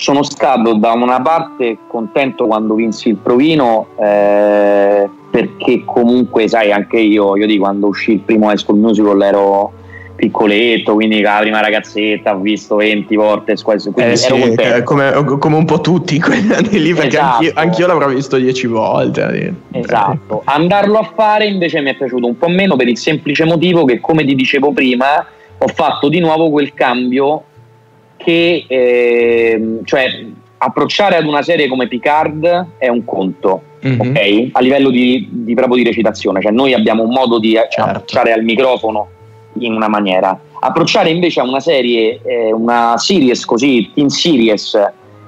sono stato da una parte contento quando vinsi il provino eh, perché comunque sai anche io, io di quando uscì il primo High School Musical ero piccoletto, quindi la prima ragazzetta ho visto 20 volte eh sì, come, come, un po' tutti in quegli anni lì, perché esatto. anch'io, anch'io, l'avrò visto 10 volte. Esatto, andarlo a fare invece mi è piaciuto un po' meno per il semplice motivo che come ti dicevo prima ho fatto di nuovo quel cambio che eh, cioè approcciare ad una serie come Picard è un conto, mm-hmm. ok? A livello di, di, proprio di recitazione, cioè noi abbiamo un modo di certo. approcciare al microfono in una maniera. Approcciare invece a una serie, eh, una series così, teen series,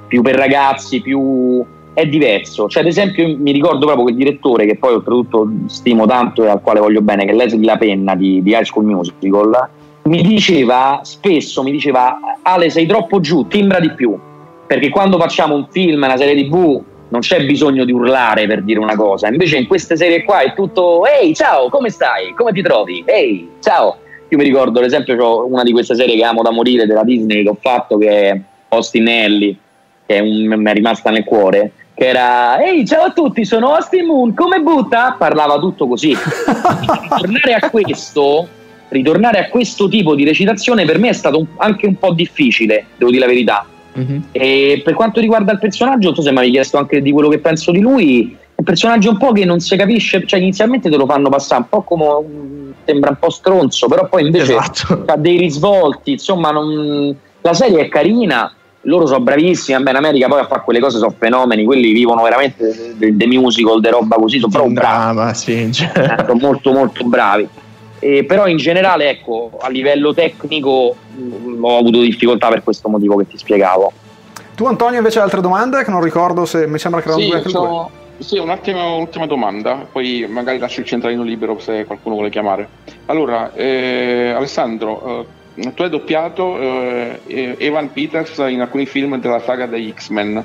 più per ragazzi, più è diverso. Cioè, ad esempio, mi ricordo proprio il direttore, che poi oltretutto stimo tanto e al quale voglio bene, che è Leslie La Penna di, di High School Musical, mi diceva spesso, mi diceva Ale sei troppo giù, timbra di più, perché quando facciamo un film, una serie tv, non c'è bisogno di urlare per dire una cosa, invece in queste serie qua è tutto ehi ciao, come stai, come ti trovi, ehi ciao. Io mi ricordo, ad esempio, una di queste serie che amo da morire della Disney che ho fatto, che è Austin Ellie, che è un, mi è rimasta nel cuore, che era ehi ciao a tutti sono Austin Moon come butta? Parlava tutto così. Tornare a questo ritornare a questo tipo di recitazione per me è stato anche un po' difficile, devo dire la verità. Mm-hmm. E per quanto riguarda il personaggio, non so se mi hai chiesto anche di quello che penso di lui. È un personaggio un po' che non si capisce, cioè inizialmente te lo fanno passare un po' come sembra un po' stronzo, però poi invece esatto. ha dei risvolti. Insomma, non, la serie è carina, loro sono bravissimi. Beh, in America poi a fare quelle cose sono fenomeni, quelli vivono veramente dei musical, de roba così, sono proprio bravi. Sì, cioè. sono molto molto bravi. Eh, però in generale, ecco, a livello tecnico mh, mm, ho avuto difficoltà per questo motivo che ti spiegavo. Tu Antonio invece hai altre domande che non ricordo se mi sembra che erano sì, due anche so, Sì, un'ultima, un'ultima domanda, poi magari lascio il centralino libero se qualcuno vuole chiamare. Allora, eh, Alessandro, eh, tu hai doppiato eh, Evan Peters in alcuni film della saga degli X-Men.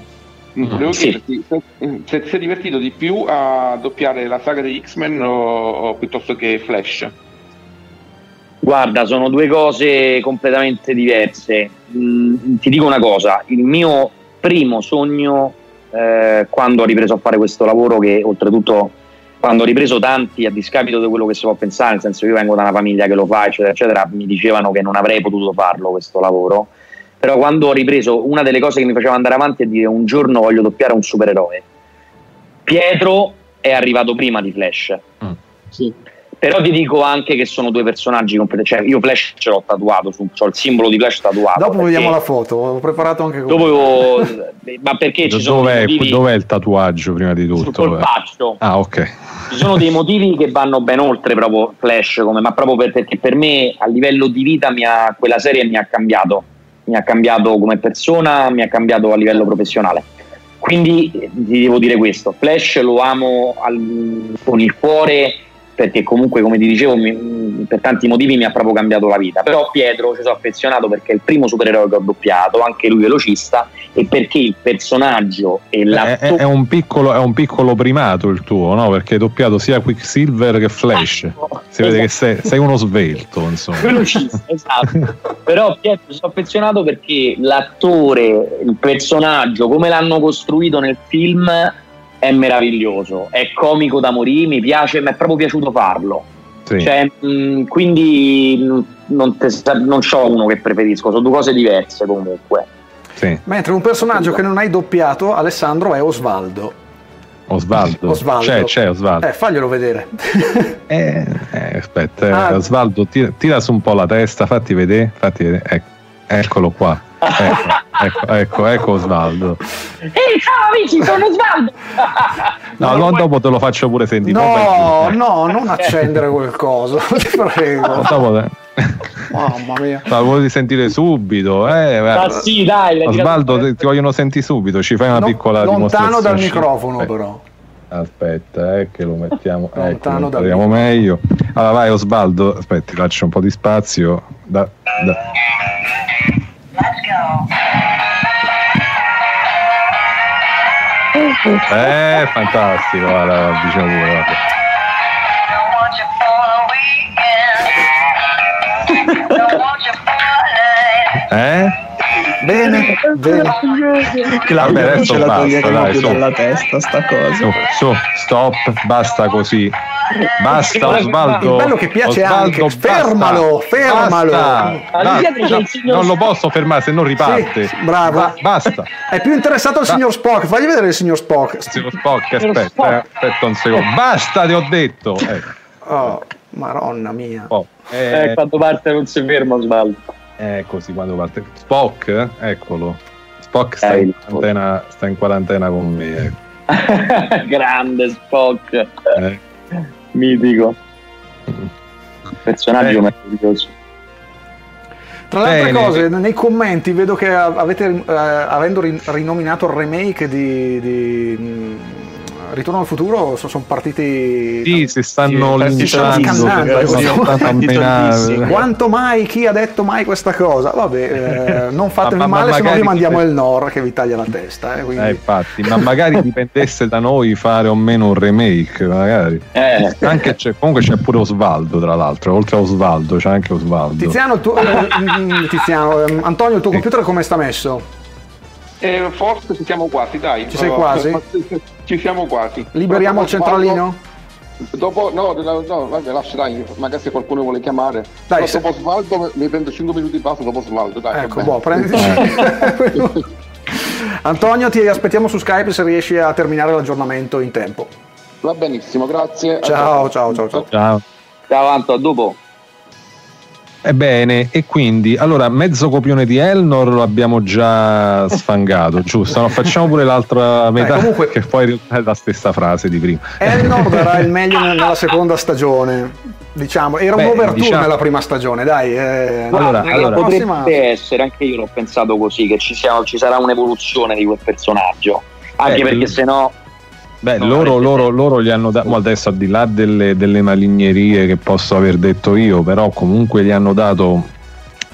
Mm, volevo sì. chiederti se, se ti sei divertito di più a doppiare la saga degli X-Men o, o piuttosto che Flash? Guarda, sono due cose completamente diverse. Mm, ti dico una cosa, il mio primo sogno eh, quando ho ripreso a fare questo lavoro, che oltretutto quando ho ripreso tanti a discapito di quello che si può pensare, nel senso io vengo da una famiglia che lo fa, eccetera, eccetera, mi dicevano che non avrei potuto farlo questo lavoro. Però quando ho ripreso, una delle cose che mi faceva andare avanti è dire un giorno voglio doppiare un supereroe. Pietro è arrivato prima di Flash. Mm. Sì. Però ti dico anche che sono due personaggi completamente. Cioè, io Flash ce l'ho tatuato, ho il simbolo di Flash tatuato. Dopo vediamo la foto, ho preparato anche quello. Dopo, ma perché ci sono dov'è, motivi... dov'è il tatuaggio prima di tutto? Sul polpaccio. Ah, ok. Ci sono dei motivi che vanno ben oltre proprio Flash, come, ma proprio perché per me a livello di vita ha, quella serie mi ha cambiato. Mi ha cambiato come persona, mi ha cambiato a livello professionale. Quindi ti devo dire questo: Flash lo amo al, con il cuore perché comunque come ti dicevo mi, per tanti motivi mi ha proprio cambiato la vita. Però Pietro ci sono affezionato perché è il primo supereroe che ho doppiato anche lui velocista e perché il personaggio e l'attore è, è, un piccolo, è un piccolo primato il tuo no? perché hai doppiato sia Quicksilver che Flash. Esatto, si vede che sei, sei, uno svelto insomma. Velocista esatto. Però Pietro ci sono affezionato perché l'attore il personaggio come l'hanno costruito nel film è meraviglioso, è comico da morire, mi piace, mi è proprio piaciuto farlo. Sì. Cioè, mh, quindi non, te, non c'ho uno che preferisco, sono due cose diverse comunque. Sì. Mentre un personaggio che non hai doppiato, Alessandro, è Osvaldo. Osvaldo. Osvaldo. C'è, c'è Osvaldo. Eh, faglielo vedere. eh, eh, aspetta, ah. Osvaldo, tira, tira, su un po' la testa, fatti vedere, fatti vedere. Ecco, eccolo qua. Ecco, ecco, ecco, ecco Osvaldo. Ehi, ciao amici, sono Osvaldo. no, no, dopo te lo faccio pure sentire. No, no, non accendere quel coso, ti prego. Dopo te... Mamma mia. Ma vuoi sentire subito? Eh, ah, sì, dai. Osvaldo, ti, vogliono sentire subito. Ci fai una no, piccola Lontano dal microfono, ecco. però. Aspetta, eh, che lo mettiamo. Lontano ecco, lo meglio. Allora, vai, Osvaldo. Aspetta, ti lascio un po' di spazio. Da, da. Eh, fantastico, guarda, diciamo pure, guarda. Eh? Bene, bene. Claudio Vabbè, non adesso ce la basta, dai, più su. dalla testa sta cosa. Su, su, stop, basta così. Basta Osvaldo. Il bello che piace Osvaldo, anche, fermalo, basta, fermalo. basta, dietro c'è no, il non lo posso fermare, se no riparte. Sì, bravo. Ba- basta. È più interessato al signor Spock. Fagli vedere il signor Spock. Signor Spock, aspetta, eh, aspetta un secondo. Basta, ti ho detto. Eh, Oh, maronna mia. Spock. Eh, Eh, quando parte non si ferma Osvaldo. Eh, così quando parte. Spock, eccolo. Spock sta Eh, in quarantena, sta in quarantena con me. ecco. Grande Spock, Eh. mitico. Personaggio Eh. meraviglioso. Tra le altre Bene. cose, nei commenti vedo che avete, eh, avendo rin- rinominato il remake di, di, Ritorno al futuro, sono partiti. Sì, si stanno Sì, si stanno linciando. menare. Quanto mai chi ha detto mai questa cosa? Vabbè, eh, non fatevi Ma- ma male, se no magari- vi mandiamo il NOR che vi taglia la testa. Eh, quindi- Eh, infatti, ma magari dipendesse da noi fare o meno un remake, magari. Eh, Anche c'è, comunque c'è pure Osvaldo, tra l'altro. Oltre a Osvaldo, c'è anche Osvaldo. Tiziano, il tuo, eh, mm, Tiziano, ehm, Antonio, il tuo computer come sta messo? Eh, forse ci siamo quasi, dai. Ci sei quasi? Ci siamo quasi. Liberiamo il centralino? Dopo, no, no, no, vabbè, lascia, dai, magari se qualcuno vuole chiamare. Dai, No, se- dopo Svaldo mi prendo 5 minuti di pausa dopo Svaldo, dai. Ecco, boh, prenditi. Antonio, ti aspettiamo su Skype se riesci a terminare l'aggiornamento in tempo. Va benissimo, grazie. Ciao, ciao, ciao, ciao. Ciao. ciao Anto, a dopo. Ebbene, e quindi, allora, mezzo copione di Elnor lo abbiamo già sfangato, giusto? No, facciamo pure l'altra metà, comunque- che poi è la stessa frase di prima. Elnor darà il meglio nella seconda stagione. Diciamo, era Beh, un'overture diciamo- nella prima stagione, dai. eh, Allora, nella allora- Potrebbe prossima- essere, anche io l'ho pensato così, che ci, sia- ci sarà un'evoluzione di quel personaggio. Anche Eh, perché l- sennò Beh, No, loro, loro, loro gli hanno dato, adesso al di là delle, delle malignerie che posso aver detto io, però comunque gli hanno dato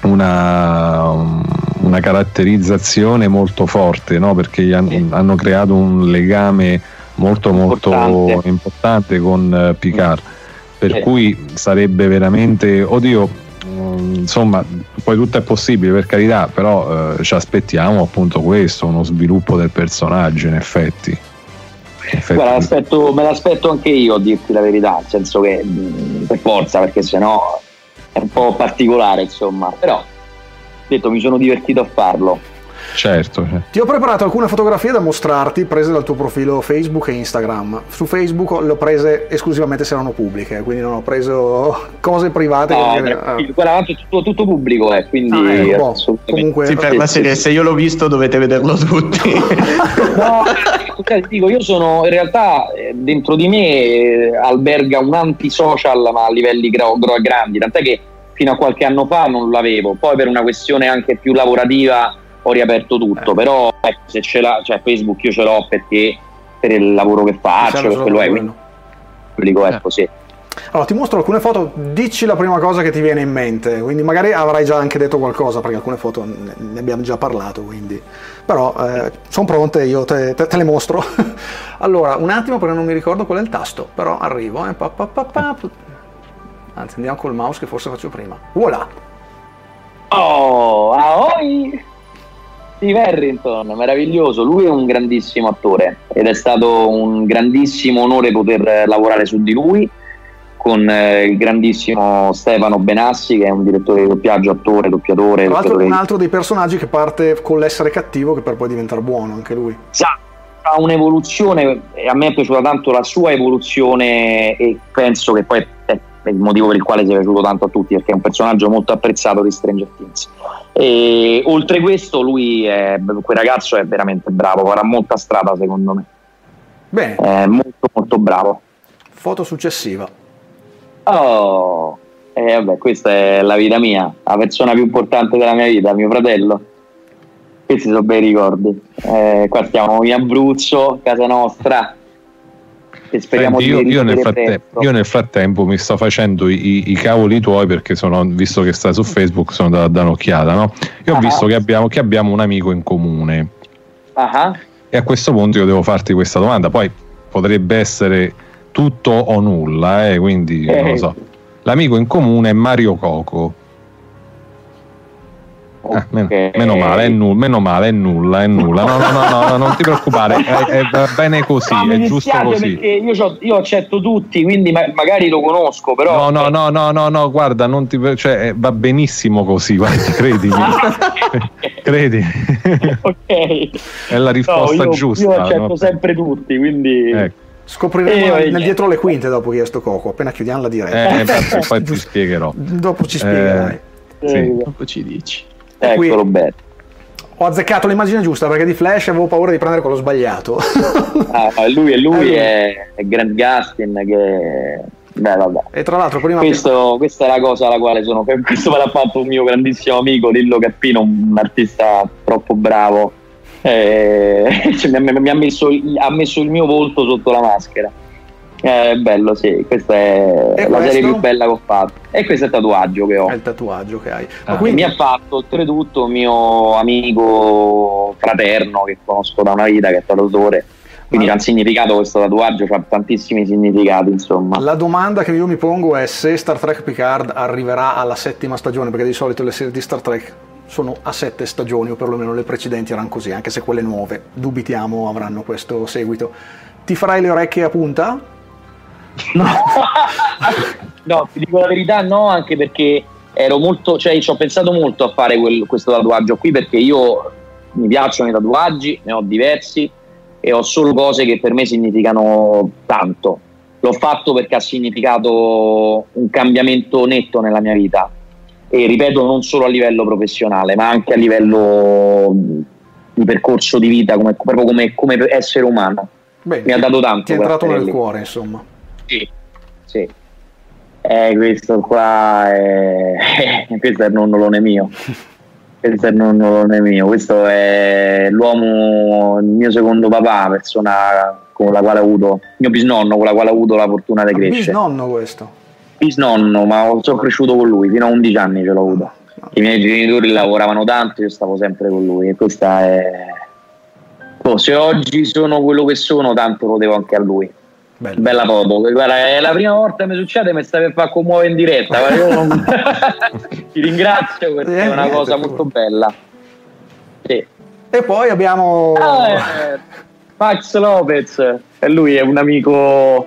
una, una caratterizzazione molto forte, no? perché gli han- Sì. hanno creato un legame molto molto Importante. con eh, Picard, per Sì. cui sarebbe veramente, oddio, mm, insomma, poi tutto è possibile per carità, però eh, ci aspettiamo appunto questo, uno sviluppo del personaggio in effetti. Guarda, l'aspetto- me l'aspetto anche io a dirti la verità, nel senso che mh, per forza, perché sennò è un po' particolare, insomma. Però, detto, mi sono divertito a farlo. Certo, cioè. Ti ho preparato alcune fotografie da mostrarti prese dal tuo profilo Facebook e Instagram. Su Facebook le ho prese esclusivamente se erano pubbliche, quindi non ho preso cose private. No, guarda, tanto è tutto, tutto pubblico, eh, quindi Ah, ecco, boh, comunque- Sì, per la serie, se io l'ho visto dovete vederlo tutti. No, cioè, ti dico, io sono in realtà eh, dentro di me eh, alberga un antisocial ma a livelli gro- gro- grandi, tant'è che fino a qualche anno fa non l'avevo, poi per una questione anche più lavorativa ho riaperto tutto, Eh. però ecco, se ce l'ha, cioè Facebook io ce l'ho perché per il lavoro che faccio, Serve per quello è, quello. quindi pubblico, ecco sì. Allora, ti mostro alcune foto, dici la prima cosa che ti viene in mente, quindi magari avrai già anche detto qualcosa, perché alcune foto ne abbiamo già parlato, quindi... Però sono pronte, io te, te- te le mostro. allora, un attimo perché non mi ricordo qual è il tasto, però arrivo. Eh. Pa, pa, pa, pa. Anzi, andiamo col mouse che forse faccio prima. Voilà! Oh, ahoi! Steve Harrington, meraviglioso, lui è un grandissimo attore ed è stato un grandissimo onore poter lavorare su di lui con eh, il grandissimo Stefano Benassi che è un direttore di doppiaggio, attore, doppiatore. Tra l'altro un altro dei personaggi che parte con l'essere cattivo che per poi diventare buono, anche lui. sa ha un'evoluzione e a me è piaciuta tanto la sua evoluzione e penso che poi è il motivo per il quale si è piaciuto tanto a tutti perché è un personaggio molto apprezzato di Stranger Things. E oltre questo lui è, quel ragazzo è veramente bravo farà molta strada secondo me. Bene, è molto molto bravo. Foto successiva. oh e vabbè questa è la vita mia la persona più importante della mia vita mio fratello. Questi sono bei ricordi. Eh, qua stiamo in Abruzzo casa nostra e speriamo Senti, io, di io nel rivedere fratte- presto. io nel frattempo mi sto facendo i, i- cavoli tuoi perché sono, visto che stai su Facebook sono da, da un'occhiata no? io ho Ah. visto che abbiamo, che abbiamo un amico in comune. Ah e a questo punto io devo farti questa domanda. Poi potrebbe essere tutto o nulla eh, quindi non lo so. L'amico in comune è Mario Coco Ah, okay. meno, male, è nulla, meno male, è nulla, è nulla. No, no, no, no, no non ti preoccupare, è, è, va bene così, no, è giusto così. Io, io, accetto tutti, quindi ma, magari lo conosco, però. No, no, no, no, no, no guarda, non ti, cioè, va benissimo così, guarda, credimi. Credi. ok. È la risposta no, io, giusta. Io accetto no? sempre tutti, quindi. Ecco. Scopriremo eh, nel dietro le quinte dopo che sto Coco, appena chiudiamo la diretta. Eh, poi ti spiegherò. Dopo ci spiegherai. Eh, sì. Dopo ci dici. Eccolo bello. Ho azzeccato l'immagine giusta perché di Flash avevo paura di prendere quello sbagliato. ah, lui, lui è, è Grant Gustin che Beh, vabbè. E tra l'altro, prima Questo, questa è la cosa alla quale sono. Questo me l'ha fatto un mio grandissimo amico Lillo Cappino, un artista troppo bravo. Eh, cioè, mi, ha, mi ha, messo, ha, messo, il mio volto sotto la maschera. È eh, bello, sì. Questa è e la questo? serie più bella che ho fatto. E questo è il tatuaggio che ho. È il tatuaggio che hai. Ah. Quindi... Mi ha fatto oltretutto un mio amico fraterno che conosco da una vita, che è tatuatore quindi c'ha un significato questo tatuaggio, ha tantissimi significati insomma. La domanda che io mi pongo è se Star Trek Picard arriverà alla settima stagione, perché di solito le serie di Star Trek sono a sette stagioni, o perlomeno le precedenti erano così, anche se quelle nuove, dubitiamo, avranno questo seguito. Ti farai le orecchie a punta? No, no ti dico la verità, no, anche perché ero molto, cioè ci ho pensato molto a fare quel, questo tatuaggio qui perché io mi piacciono i tatuaggi, ne ho diversi e ho solo cose che per me significano tanto. L'ho fatto perché ha significato un cambiamento netto nella mia vita e ripeto non solo a livello professionale ma anche a livello di percorso di vita come, proprio come, come essere umano. Beh, mi ha dato tanto. Ti è entrato nel cuore insomma. Sì, sì. Eh, questo qua è... questo è il nonnolone mio. questo non, non è mio, questo è l'uomo, il mio secondo papà, persona con la quale ho avuto, il mio bisnonno con la quale ho avuto la fortuna di ah, crescere. Bisnonno questo? Bisnonno, ma sono cresciuto con lui, fino a 11 anni ce l'ho avuto. I miei genitori lavoravano tanto, io stavo sempre con lui e questa è... Oh, se oggi sono quello che sono, tanto lo devo anche a lui. Bello. Bella foto, guarda, è la prima volta che mi succede, mi stai per far commuovere in diretta. Non... Ti ringrazio perché è una cosa molto bella. Sì. E poi abbiamo ah, eh, Max Lopez, e lui è un amico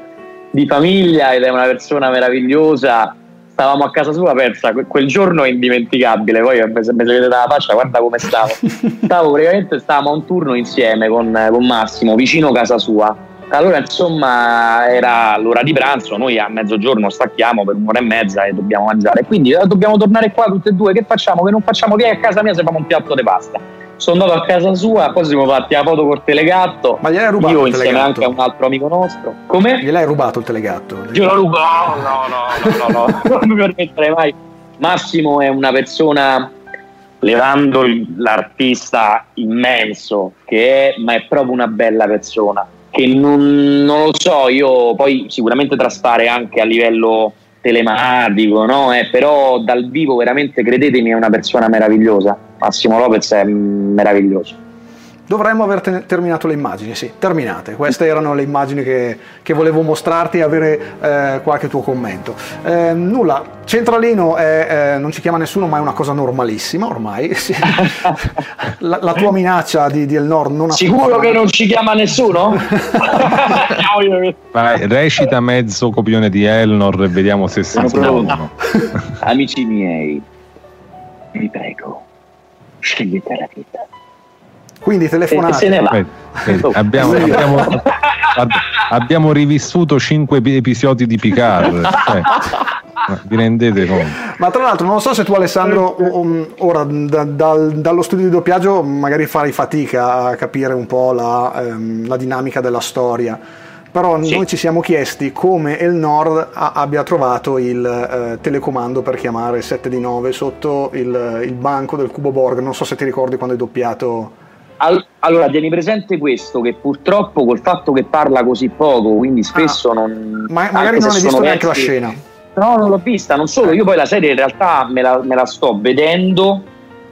di famiglia ed è una persona meravigliosa. Stavamo a casa sua, persa quel giorno è indimenticabile. Poi se mi vedete dalla faccia, guarda come stavo. Stavo praticamente stavamo a un turno insieme con, con Massimo vicino a casa sua allora, insomma, era l'ora di pranzo, noi a mezzogiorno stacchiamo per un'ora e mezza e dobbiamo mangiare. Quindi eh, dobbiamo tornare qua tutte e due. Che facciamo? Che non facciamo? Vieni a casa mia se facciamo un piatto di pasta. Sono andato a casa sua, poi siamo fatti la foto col telegatto. Ma gliel'hai rubato? Io insieme anche a un altro amico nostro. Come? Gliel'hai rubato il telegatto? Io rubo? No, no, no, no, no, non mi permetterei mai. Massimo è una persona levando l'artista immenso che è, ma è proprio una bella persona che non, non, lo so, io poi sicuramente traspare anche a livello telematico, no? eh, però dal vivo veramente credetemi è una persona meravigliosa. Massimo Lopez è meraviglioso. Dovremmo aver te- terminato le immagini, sì, terminate. Queste erano le immagini che, che volevo mostrarti e avere eh, qualche tuo commento. Eh, nulla, centralino è, eh, non ci chiama nessuno, ma è una cosa normalissima ormai. la, la, tua minaccia di, di El Nord non ha Sicuro che non ci chiama nessuno? Vai, recita mezzo copione di Elnor e vediamo se si uno. Amici miei, vi prego, scegliete la vita quindi telefonate. Se ne va. Oh. Abbiamo, abbiamo, abbiamo, rivissuto cinque episodi di Picard. Cioè, vi rendete conto? Ma tra l'altro, non so se tu, Alessandro, um, ora da, da, dallo studio di doppiaggio magari fai fatica a capire un po' la, um, la dinamica della storia. Però sì. noi ci siamo chiesti come il Nord a, abbia trovato il uh, telecomando per chiamare 7 di 9 sotto il, il banco del Cubo Borg. Non so se ti ricordi quando hai doppiato allora, tieni presente questo, che purtroppo col fatto che parla così poco, quindi spesso ah, non... Ma magari non hai visto neanche la scena. No, non l'ho vista, non solo, io poi la serie in realtà me la, me la sto vedendo,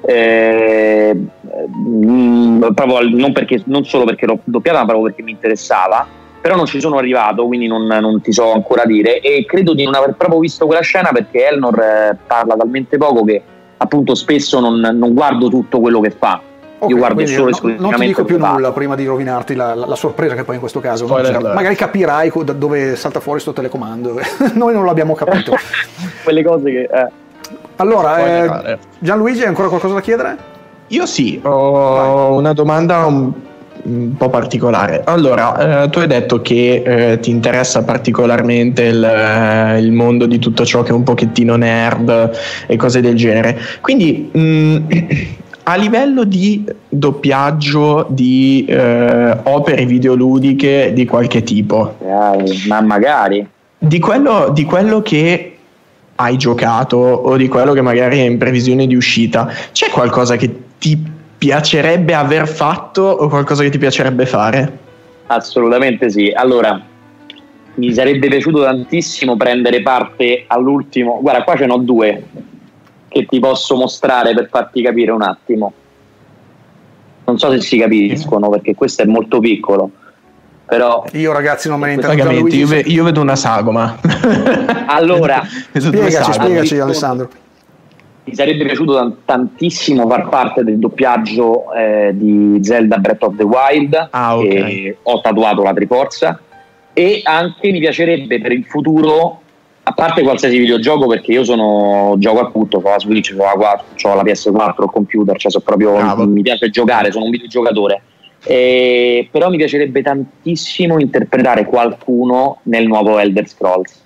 eh, mh, mm, proprio non, perché, non, solo perché l'ho doppiata, ma proprio perché mi interessava, però non ci sono arrivato, quindi non, non, ti so ancora dire, e credo di non aver proprio visto quella scena perché Elnor eh, parla talmente poco che appunto spesso non, non guardo tutto quello che fa. Okay, Io guardo solo no, Non ti dico più nulla prima di rovinarti la, la, la, sorpresa che poi in questo caso magari capirai da dove salta fuori sto telecomando. Noi non l'abbiamo capito. Quelle cose che... Eh. Allora, eh, Gianluigi, hai ancora qualcosa da chiedere? Io sì, ho Vai. una domanda un un po' particolare. Allora, eh, tu hai detto che eh, ti interessa particolarmente il, eh, il, mondo di tutto ciò che è un pochettino nerd e cose del genere. Quindi, mh, mm, a livello di doppiaggio di eh, opere videoludiche di qualche tipo, ma magari di quello, di quello che hai giocato o di quello che magari è in previsione di uscita, c'è qualcosa che ti piacerebbe aver fatto o qualcosa che ti piacerebbe fare? Assolutamente sì. Allora, mi sarebbe piaciuto tantissimo prendere parte all'ultimo. Guarda, qua ce n'ho due che ti posso mostrare per farti capire un attimo. Non so se si capiscono perché questo è molto piccolo. Però io ragazzi non me ne intendo io, io, vedo una sagoma allora spiegaci, spiegaci Alessandro mi sarebbe piaciuto tantissimo far parte del doppiaggio eh, di Zelda Breath of the Wild ah, okay. ho tatuato la Triforza e anche mi piacerebbe per il futuro a parte qualsiasi videogioco perché io sono gioco appunto ho la Switch, ho la, 4, ho la PS4 il computer cioè so proprio, ah, mi piace giocare sono un videogiocatore eh, però mi piacerebbe tantissimo interpretare qualcuno nel nuovo Elder Scrolls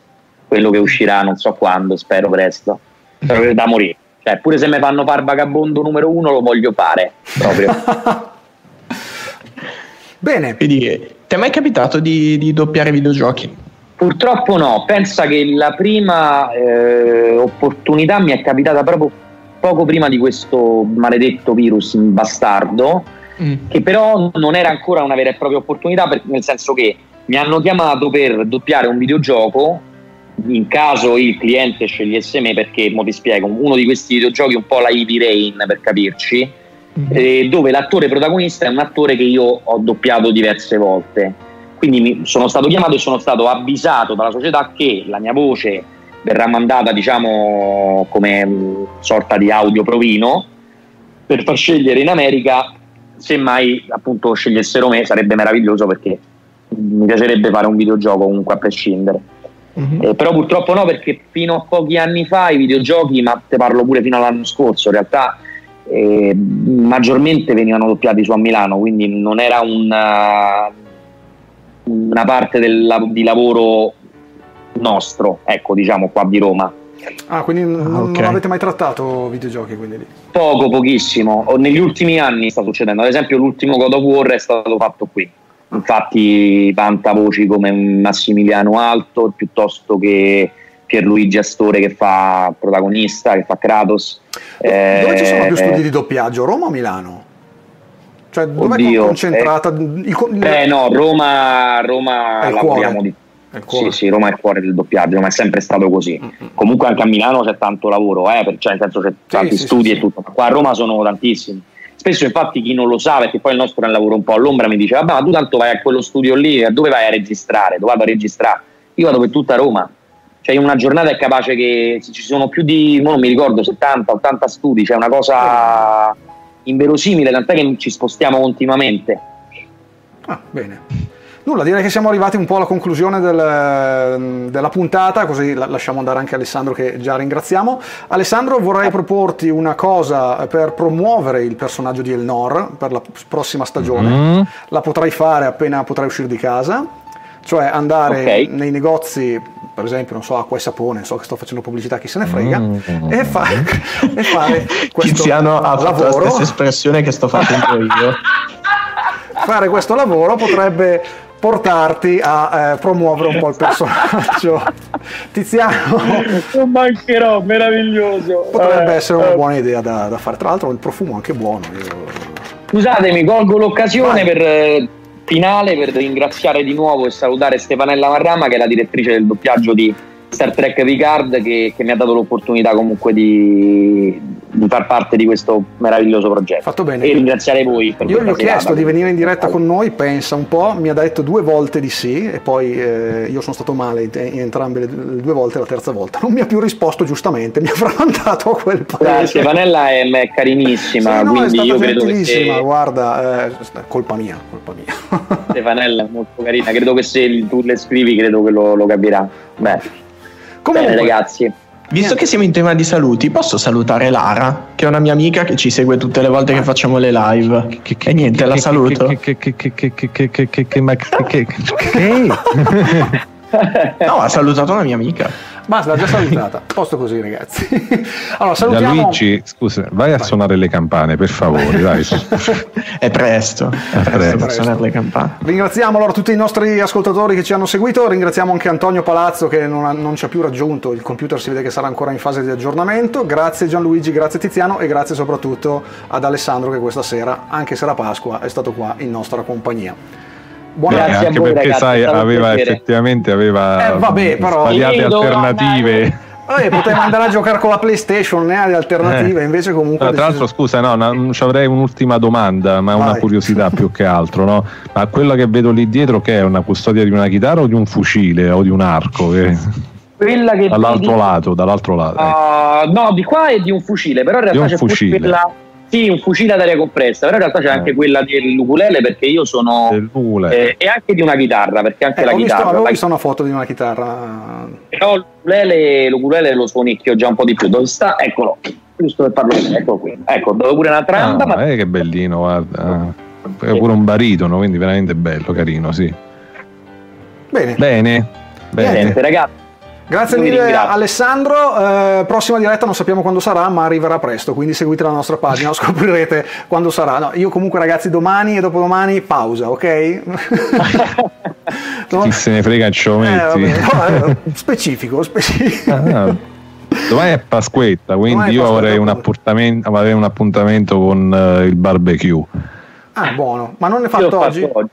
quello che uscirà non so quando spero presto però da morire cioè, pure se mi fanno fare vagabondo numero uno, lo voglio fare proprio. Bene. Quindi, ti è mai capitato di, di, doppiare videogiochi? Purtroppo no, pensa che la prima eh, opportunità mi è capitata proprio poco prima di questo maledetto virus bastardo, mm. che però non era ancora una vera e propria opportunità, per, nel senso che mi hanno chiamato per doppiare un videogioco in caso il cliente scegliesse me, perché mo ti spiego, uno di questi videogiochi è un po' la Heavy Rain per capirci, mm-hmm. eh, dove l'attore protagonista è un attore che io ho doppiato diverse volte. Quindi mi, sono stato chiamato e sono stato avvisato dalla società che la mia voce verrà mandata, diciamo, come mh, sorta di audio provino per far scegliere in America. Semmai appunto scegliessero me sarebbe meraviglioso perché mi piacerebbe fare un videogioco comunque a prescindere. Mm-hmm. Eh, però purtroppo no, perché fino a pochi anni fa i videogiochi, ma te parlo pure fino all'anno scorso, in realtà eh, maggiormente venivano doppiati su a Milano, quindi non era una, una parte del, di lavoro nostro, ecco, diciamo qua di Roma. Ah, quindi non, ah, okay. non avete mai trattato videogiochi? Quindi Poco, pochissimo. Negli ultimi anni sta succedendo. Ad esempio, l'ultimo God of War è stato fatto qui infatti vanta voci come Massimiliano Alto piuttosto che Pierluigi Astore che fa protagonista, che fa Kratos. Dove eh, ci sono più studi di doppiaggio, Roma o Milano? Cioè, dove è concentrata? Eh, il, eh no, Roma, Roma lavoriamo di sì, sì, Roma è il cuore del doppiaggio, ma è sempre stato così. Mm-hmm. Comunque anche a Milano c'è tanto lavoro, eh, cioè nel senso c'è tanti sì, studi sì, e tutto. Qua a Roma sono tantissimi. Spesso infatti chi non lo sa, perché poi il nostro è un lavoro un po' all'ombra, mi dice, vabbè ma tu tanto vai a quello studio lì, a dove vai a registrare? Dove vado a registrare? Io vado per tutta Roma. Cioè in una giornata è capace che ci sono più di, non mi ricordo, 70, 80 studi, cioè una cosa inverosimile, tant'è che ci spostiamo continuamente. Ah, bene. Nulla, direi che siamo arrivati un po' alla conclusione del, della puntata, così lasciamo andare anche Alessandro che già ringraziamo. Alessandro, vorrei proporti una cosa per promuovere il personaggio di Elnor per la prossima stagione. Mm. La potrai fare appena potrai uscire di casa, cioè andare okay. nei negozi per esempio, non so, acqua e sapone, so che sto facendo pubblicità, chi se ne frega, mm. e, fa, e fare questo Tiziano ha fatto la stessa espressione che sto facendo io. fare questo lavoro potrebbe portarti a eh, promuovere un po' il personaggio. Tiziano. Non mancherò, meraviglioso. Potrebbe eh, essere una eh. buona idea da, da, fare. Tra l'altro il profumo è anche buono. Io... Scusatemi, colgo l'occasione Vai. per eh, finale per ringraziare di nuovo e salutare Stefanella Marrama che è la direttrice del doppiaggio di Star Trek Picard che, che mi ha dato l'opportunità comunque di di far parte di questo meraviglioso progetto. Fatto bene. E ringraziare voi per Io gli ho chiesto di venire in diretta con noi, pensa un po', mi ha detto due volte di sì e poi eh, io sono stato male in, entrambe le, due volte, la terza volta non mi ha più risposto giustamente, mi avrà mandato a quel paese. Grazie, Vanella è, è carinissima, sì, no, quindi è io credo che... guarda, eh, colpa mia, colpa mia. Stefanella è molto carina, credo che se tu le scrivi credo che lo, lo capirà. Beh. Comunque, Bene, ragazzi. Visto che siamo in tema di saluti, posso salutare Lara, che è una mia amica che ci segue tutte le volte che facciamo le live. Che, che, e niente, la saluto. Che, che, che, che, che, che, che, che, che, che, che, No, ha salutato una mia amica. Basta, l'ha già salutata. Posto così, ragazzi. Allora, salutiamo. Luigi, scusa, vai a vai. suonare le campane, per favore. Dai. è presto, è presto, presto suonare le campane. Ringraziamo allora tutti i nostri ascoltatori che ci hanno seguito. Ringraziamo anche Antonio Palazzo che non, ha, non ci ha più raggiunto. Il computer si vede che sarà ancora in fase di aggiornamento. Grazie Gianluigi, grazie Tiziano e grazie soprattutto ad Alessandro che questa sera, anche se era Pasqua, è stato qua in nostra compagnia. Buona Beh, anche voi, perché ragazzi, sai, aveva effettivamente aveva eh, vabbè, però, svariate alternative. Vabbè, potevi andare a giocare con la PlayStation, ne hai alternative, eh. invece comunque... No, tra l'altro, scusa, no, non avrei un'ultima domanda, ma Vai. una curiosità più che altro, no? Ma quella che vedo lì dietro che è una custodia di una chitarra o di un fucile o di un arco? Che... Quella che dall'altro vedi... lato, dall'altro lato. Uh, no, di qua è di un fucile, però in realtà c'è fucile. quella sì, un fucile ad aria compressa, però in realtà c'è eh. anche quella dell'ukulele perché io sono... Eh, e anche di una chitarra, perché anche eh, la ho chitarra... Visto, avevo visto una foto di una chitarra. Però l'ukulele, l'ukulele lo suonicchio già un po' di più. Dove sta? Eccolo, giusto per farlo vedere, eccolo qui. Ecco, dove pure una tramba. Ah, ma... Eh, che bellino, guarda. È pure un baritono, quindi veramente bello, carino, sì. Bene. Bene. Bene. Niente, ragazzi. Grazie mille Alessandro, eh, prossima diretta non sappiamo quando sarà ma arriverà presto, quindi seguite la nostra pagina, scoprirete quando sarà. No, io comunque ragazzi domani e dopodomani pausa, ok? no? Chi se ne frega ci metti? Eh, no, eh, specifico, specifico. Ah, domani è Pasquetta, quindi è io avrei un, avrei un, appuntamento con uh, il barbecue. Ah, buono, ma non ne fatto, fatto oggi? oggi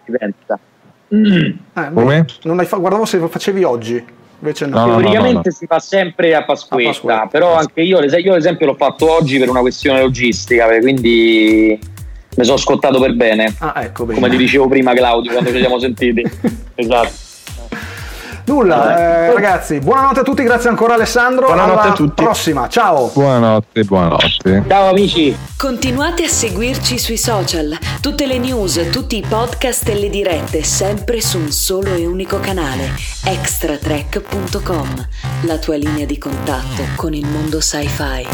mm. eh, Come? Non hai fa- guardavo se lo facevi oggi. Invece no. no Teoricamente no, si fa sempre a Pasquetta, a Pasquetta però anche io, io ad esempio l'ho fatto oggi per una questione logistica, quindi mi sono scottato per bene. Ah, ecco, bene. Come ti dicevo prima Claudio quando ci siamo sentiti. esatto. Nulla, eh, ragazzi, buonanotte a tutti, grazie ancora Alessandro. Buonanotte Alla a tutti. prossima, ciao. Buonanotte, buonanotte. Ciao amici. Continuate a seguirci sui social, tutte le news, tutti i podcast e le dirette, sempre su un solo e unico canale, extratrack.com, la tua linea di contatto con il mondo sci-fi.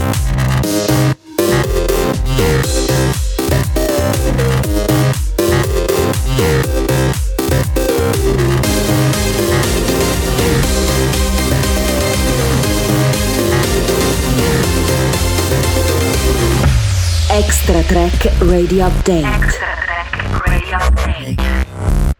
Extra Track Radio Update. Extra Track Radio Update.